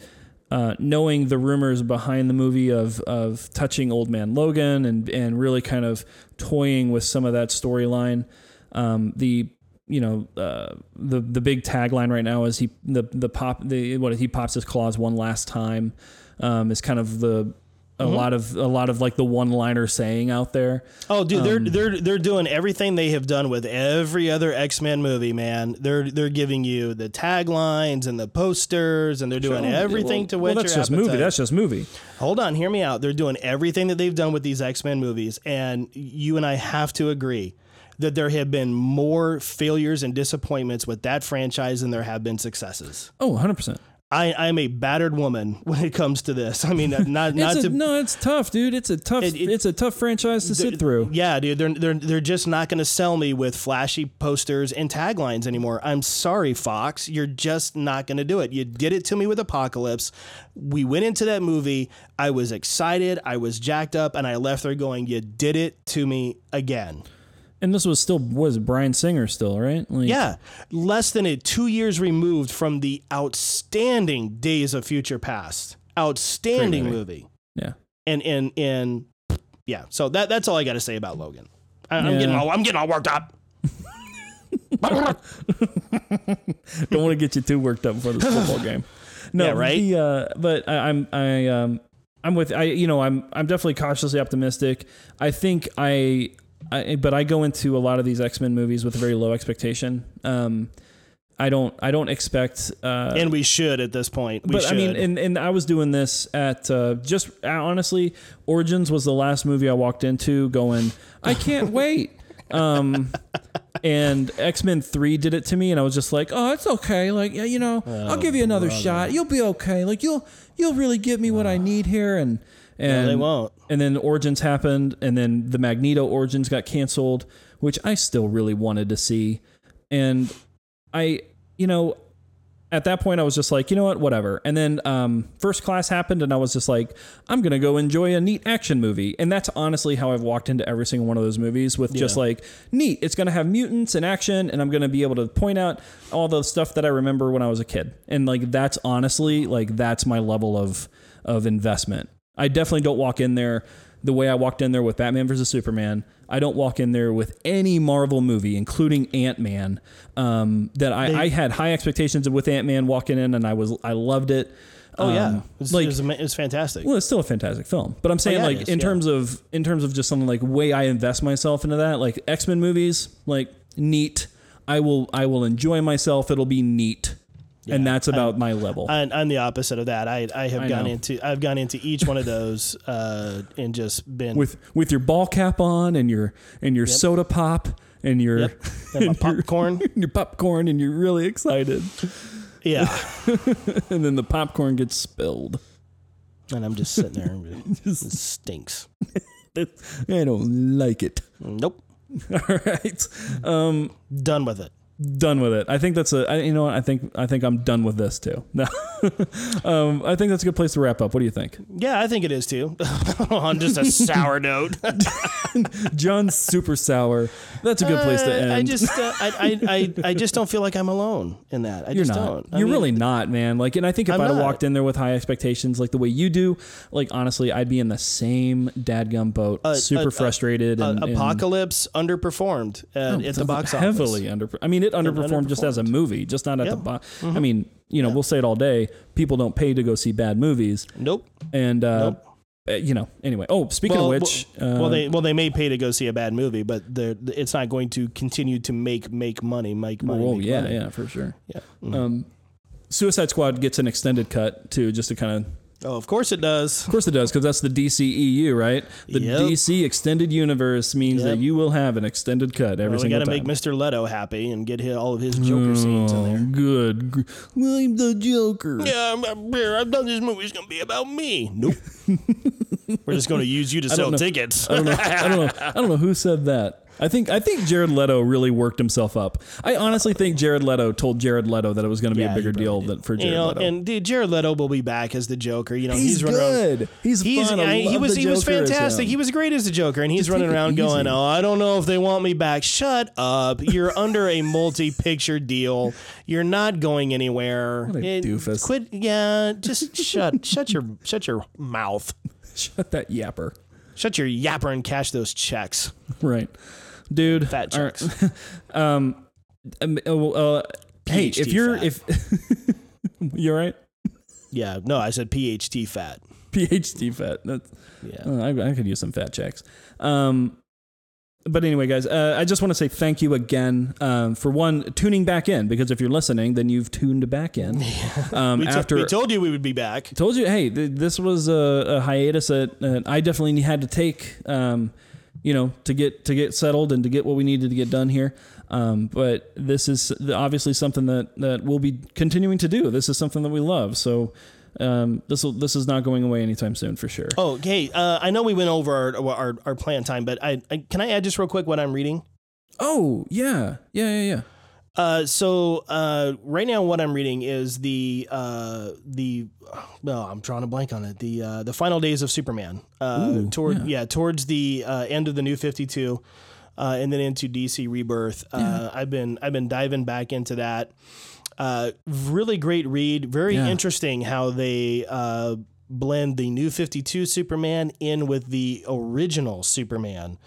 uh, knowing the rumors behind the movie of of touching Old Man Logan, and and really kind of toying with some of that storyline. Um, the you know uh, the the big tagline right now is he the the pop the what he pops his claws one last time um, is kind of the a lot of a lot of like the one liner saying out there. Oh, dude, Um, they're they're they're doing everything they have done with every other X Men movie, man. They're they're giving you the taglines and the posters, and they're doing everything well, to well, that's your just movie. That's just movie. Hold on, hear me out. They're doing everything that they've done with these X Men movies, and you and I have to agree that there have been more failures and disappointments with that franchise than there have been successes. Oh, 100 percent. I, I'm a battered woman when it comes to this. I mean, not not it's to no, it's tough, dude. It's a tough. It- it- it's a tough franchise to sit through. Yeah, dude, they're they're they're just not going to sell me with flashy posters and taglines anymore. I'm sorry, Fox, you're just not going to do it. You did it to me with Apocalypse. We went into that movie. I was excited. I was jacked up, and I left there going, "You did it to me again." And this was still was Bryan Singer still right? Like, Yeah, less than a two years removed from the outstanding Days of Future Past. Outstanding Great movie. yeah. and and and yeah. So that that's all I got to say about Logan. I, I'm Yeah. getting all I'm getting all worked up. Don't want to get you too worked up for this football game. No, Yeah, right? The, uh, but I, I'm I um I'm with I you know I'm I'm definitely cautiously optimistic. I think I I but I go into a lot of these X Men movies with a very low expectation. Um, I don't I don't expect uh, and we should at this point. We but should. I mean, and, and I was doing this at uh, just uh, honestly, Origins was the last movie I walked into going, I can't wait. Um, and X Men Three did it to me, and I was just like, oh, it's okay. Like, yeah, you know, I'll give you another shot. You'll be okay. Like, you'll you'll really give me what I need here, and and they won't. And then Origins happened, and then the Magneto Origins got canceled, which I still really wanted to see, and I, you know, at that point I was just like, you know what, whatever. And then um, First Class happened, and I was just like, I'm gonna go enjoy a neat action movie, and that's honestly how I've walked into every single one of those movies with just like, neat. It's gonna have mutants and action, and I'm gonna be able to point out all the stuff that I remember when I was a kid, and like that's honestly like that's my level of of investment. I definitely don't walk in there the way I walked in there with Batman versus Superman. I don't walk in there with any Marvel movie, including Ant Man. Um, that I, I had high expectations of with Ant Man walking in, and I was I loved it. oh yeah, Um, it's, like it's, ama- it's fantastic. well, it's still a fantastic film, but I'm saying yeah, like is, in yeah. terms of in terms of just something like way I invest myself into that, like X Men movies, like neat. I will I will enjoy myself. It'll be neat, and that's about my level. I'm, I'm the opposite of that. I I have I gone know. into I've gone into each one of those uh, and just been with with your ball cap on and your and your soda pop and your Yep. and my popcorn. and your popcorn and you're really excited yeah, and then the popcorn gets spilled. and I'm just sitting there. and It stinks. I don't like it. Nope, All right, um, done with it. Done with it. I think that's a. I, you know what? I think I think I'm done with this too. No, um, I think that's a good place to wrap up. What do you think? Yeah, I think it is too. On just a sour note. John's super sour. That's a good place to Uh, end. I just, uh, I, I, I, I just don't feel like I'm alone in that. I You're just not. don't. I You're mean, really not, man. Like, and I think if have walked in there with high expectations, like the way you do, like honestly, I'd be in the same dadgum boat, super uh, frustrated. uh, and, and Apocalypse underperformed uh, at the box office. heavily under. I mean, it underperformed just as a movie, just not at the Yep. box. Mm-hmm. I mean, you know, we'll say it all day. People don't pay to go see bad movies, Nope. and uh, Nope. uh, you know. Anyway, oh, speaking Well, of which, well, uh, well, they well they may pay to go see a bad movie, but they're, it's not going to continue to make make money, make money. oh make yeah, money. yeah, for sure. yeah. Mhm. Um, Suicide Squad gets an extended cut too, just to kind of oh, of course it does. Of course it does, because that's the DCEU, right? The Yep. DC Extended Universe means that you will have an extended cut every Well, we single got to time. make Mr. Leto happy and get his, all of his Joker scenes in Oh, there. good. Well, I'm the Joker. Yeah, I'm, I'm here. I've done this movie's gonna be about me. Nope. We're just gonna use you to sell know. tickets. I don't know. I don't know. I don't know who said that. I think I think Jared Leto really worked himself up. I honestly think Jared Leto told Jared Leto that it was going to be Yeah, a bigger deal did. than for you Jared know, Leto. and dude, Jared Leto will be back as the Joker. You know, he's, he's, good. He's, He's fun. I he was he was Joker fantastic. He was great as the Joker, and he's Just running it around going, "Oh, I don't know if they want me back." Shut up! You're under a multi-picture deal. You're not going anywhere. What a doofus. Quit. Yeah, just shut shut your shut your mouth. Shut that yapper. Shut your yapper and cash those checks. Right, dude. Fat right. checks. Um, um, uh, uh, hey, if you're fat. if you're right, Yeah, no, I said PhD fat. PhD fat. That's, Yeah. uh, I, I could use some fat checks. Um, but anyway, guys, uh, I just want to say thank you again um, for one tuning back in because if you're listening, then you've tuned back in. Um, We, t- after we told you we would be back. told you, hey, th- this was a, a hiatus that uh, I definitely had to take, um, you know, to get to get settled and to get what we needed to get done here. Um, but this is obviously something that that we'll be continuing to do. This is something that we love. So um, this will this is not going away anytime soon for sure. Oh, okay. Uh, I know we went over our our, our plan time, but I, I can I add just real quick what I'm reading. Oh yeah, yeah, yeah, yeah. Uh, so uh, right now, what I'm reading is the uh, the well, I'm drawing a blank on it. The uh, the final days of Superman. Uh, Ooh, toward yeah. yeah. towards the uh, end of the New Fifty Two, uh, and then into DC Rebirth. Uh, I've been I've been diving back into that. Uh, really great read. Very Yeah. interesting how they uh, blend the New Fifty Two Superman in with the original Superman.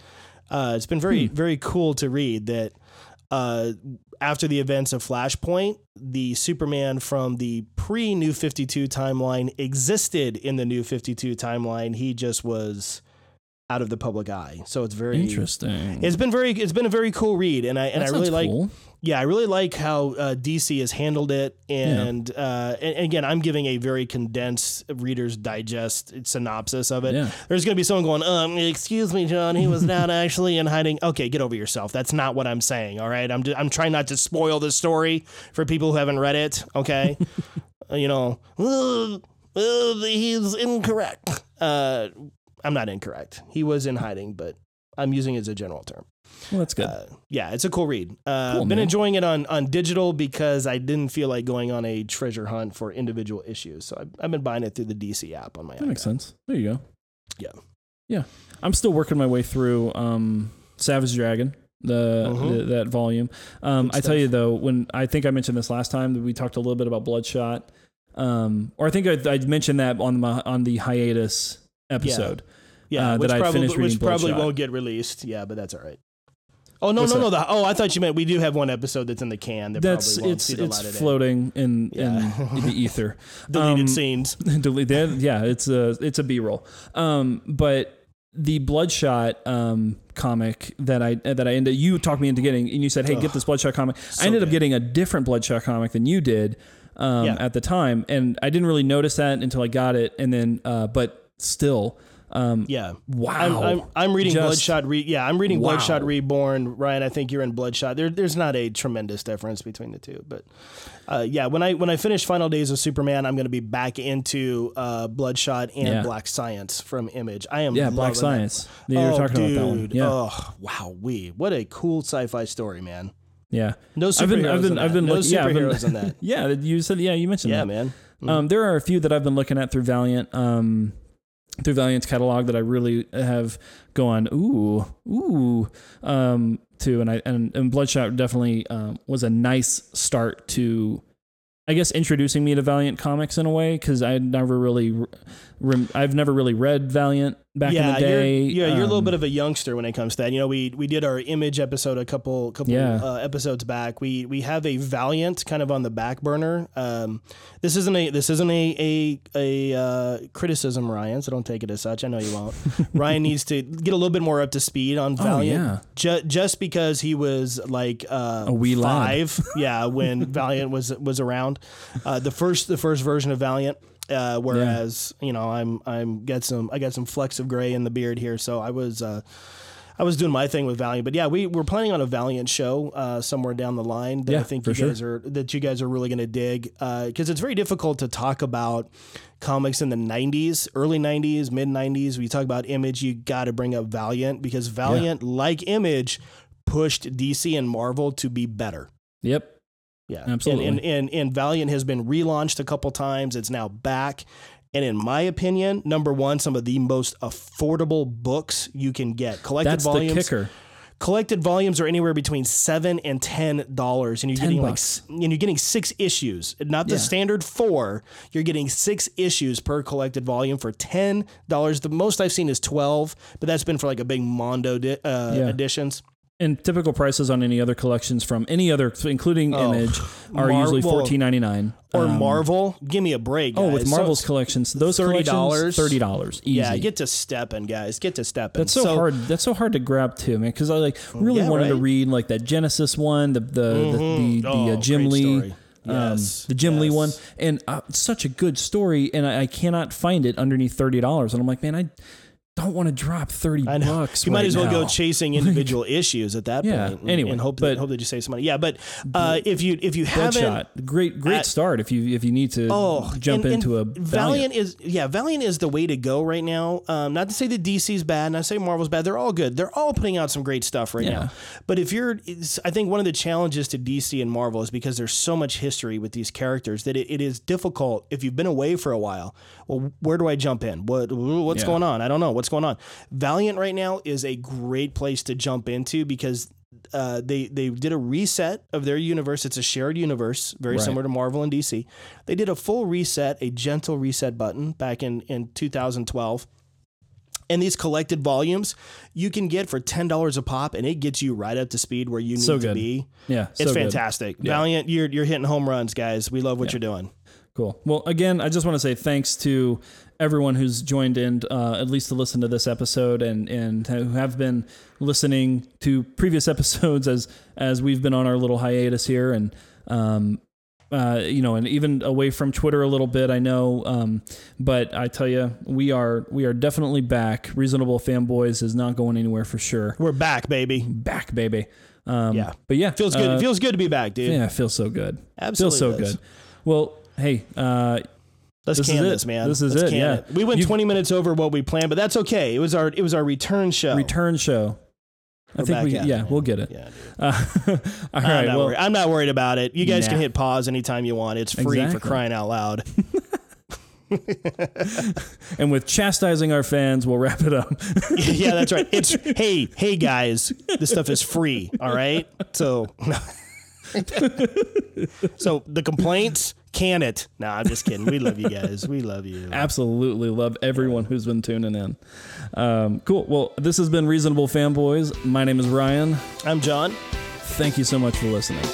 Uh, it's been very very cool to read that uh, after the events of Flashpoint, the Superman from the pre New 52 timeline existed in the New 52 timeline. He just was out of the public eye. So it's very Interesting. It's been very it's been a very cool read and I and That I really sounds like cool. Yeah, I really like how uh, DC has handled it, and, uh, and and again, I'm giving a very condensed Reader's Digest synopsis of it. Yeah. There's going to be someone going, um, "Excuse me, John, he was not actually in hiding." Okay, get over yourself. That's not what I'm saying. All right, I'm just, I'm trying not to spoil the story for people who haven't read it. Okay, Uh, you know, "Uh, uh, he's incorrect. Uh, I'm not incorrect. He was in hiding, but I'm using it as a general term Well, that's good. uh, yeah, it's a cool read. Uh, Cool, been man. enjoying it on on digital because I didn't feel like going on a treasure hunt for individual issues, so I've, I've been buying it through the DC app on my that makes sense. There you go. Yeah. Yeah. I'm still working my way through um, Savage Dragon. The, Mhm. the that volume. Um, I tell you though, when I think I mentioned this last time that we talked a little bit about Bloodshot, um, or I think I, I mentioned that on my on the hiatus episode. Yeah, Uh, which probably finished which probably won't get released. Yeah, but that's all right. Oh no What's no that? no! The, oh, I thought you meant we do have one episode that's in the can. That That's probably won't it's see the it's light of day. floating in Yeah. in the ether. Deleted Um, scenes. delete. Yeah, it's a it's a B roll. Um, but the Bloodshot um comic that I that I ended you talked me into getting, and you said, "Hey, get this Bloodshot comic." I ended up getting a different Bloodshot comic than you did um, Yeah. at the time, and I didn't really notice that until I got it, and then uh, but still, um, Yeah. wow, I'm, I'm, I'm reading Just- Bloodshot. Re- yeah, I'm reading Wow. Bloodshot Reborn. Ryan, I think you're in Bloodshot. There, there's not a tremendous difference between the two, but uh, yeah, when I when I finish Final Days of Superman, I'm going to be back into uh, Bloodshot and Yeah. Black Science from Image. I am yeah, Black that. Science. Yeah, you're oh, talking dude. about that one. Yeah, Oh, wow. We what a cool sci-fi story, man. yeah. No superheroes I've been, I've been, in I've that. been no looking. Yeah, I've been, superheroes in that. yeah, you said. Yeah, you mentioned Yeah, that. man. Um, there are a few that I've been looking at through Valiant, um, through Valiant's catalog that I really have gone ooh ooh um, to, and I and, and Bloodshot definitely um, was a nice start to, I guess, introducing me to Valiant comics in a way because I never really, I've never really read Valiant back yeah, in the day. You're, yeah, you're a little Um, bit of a youngster when it comes to that. You know, we we did our image episode a couple couple Yeah. uh, episodes back. We we have a Valiant kind of on the back burner. Um, this isn't a this isn't a a, a uh, criticism, Ryan. So don't take it as such. I know you won't. Ryan needs to get a little bit more up to speed on Valiant. Oh, yeah. Ju- just because he was like uh, A wee lad. five, yeah, when Valiant was was around. Uh, the first the first version of Valiant. Uh, whereas you know I'm I'm got some I got some flecks of gray in the beard here, so I was uh, I was doing my thing with Valiant. But yeah, we we're planning on a Valiant show uh, somewhere down the line that Yeah, I think you sure. guys are that you guys are really going to dig because it's very difficult to talk about comics in the 90s, early 90s, mid 90s. We talk about Image, you got to bring up Valiant because Valiant, like Image, pushed DC and Marvel to be better. Yep. Yeah, Absolutely. And, and and and Valiant has been relaunched a couple times. It's now back, and in my opinion, number one, some of the most affordable books you can get. Collected That's volumes. the kicker. Collected volumes are anywhere between seven and ten dollars, and you're getting bucks. like, and you're getting six issues, not the Yeah. standard four. You're getting six issues per collected volume for ten dollars. The most I've seen is twelve, but that's been for like a big Mondo di- uh, Yeah. editions. And typical prices on any other collections from any other, including Oh, Image, are Mar- usually fourteen ninety nine. Or Marvel, give me a break. Um, Oh, with guys. So- Marvel's collections, those $30? thirty dollars, easy. Yeah, get to stepping, guys. Get to stepping. that's so, hard. That's so hard to grab too, man. Because I like really Yeah, wanted to read like that Genesis one, the the the, the, the Oh, uh, Jim Lee, story. Yes, um, the Jim Lee one, and uh, such a good story, and I, I cannot find it underneath thirty dollars. And I'm like, man, I don't want to drop 30 I know. bucks. You might as well go chasing individual issues at that Yeah, point and, anyway, and hope but- that hope that you save some money. Yeah, but uh, if you if you haven't Bloodshot. Great, great at- start if you if you need to Oh, jump and- and into a Valiant. Valiant. is yeah, Valiant is the way to go right now. Um, not to say that DC's bad, not to say Marvel's bad. They're all good. They're all putting out some great stuff right Yeah. now. But if you're, I think one of the challenges to DC and Marvel is because there's so much history with these characters that it, it is difficult if you've been away for a while. Well, where do I jump in? What what's Yeah. going on? I don't know what's going on. Valiant right now is a great place to jump into because uh, they they did a reset of their universe. It's a shared universe, very Right. similar to Marvel and DC. They did a full reset, a gentle reset button back in in 2012. And these collected volumes you can get for ten dollars a pop, and it gets you right up to speed where you need So to be. Yeah, It's so fantastic. Valiant, you're you're hitting home runs, guys. We love what you're doing. Cool. Well, again, I just want to say thanks to everyone who's joined in, uh, at least to listen to this episode, and and who have been listening to previous episodes as as we've been on our little hiatus here, and um, uh, you know, and even away from Twitter a little bit. I know, um, but I tell you, we are we are definitely back. Reasonable fanboys is not going anywhere for sure. We're back, baby. Back, baby. Um, Yeah. but yeah, Feels good. uh, it feels good to be back, dude. yeah, feels so good. Absolutely feels so does. good. Well, hey, uh, Let's This is can it. this, man. This is Let's it, yeah. it. We went You- 20 minutes over what we planned, but that's okay. It was our it was our return show. return show. I We're think we, yeah, man. we'll get it. Yeah. Uh, all I'm, right. not Well, worried. I'm not worried about it. You guys can hit pause anytime you want. It's free for crying out loud. and with chastising our fans, we'll wrap it up. yeah, that's right. It's hey, hey guys, this stuff is free. All right. So, so the complaints can it? No, I'm just kidding. We love you guys. We love you. Absolutely love everyone who's been tuning in. Um, cool. Well, this has been Reasonable Fanboys. My name is Ryan. I'm John. Thank you so much for listening.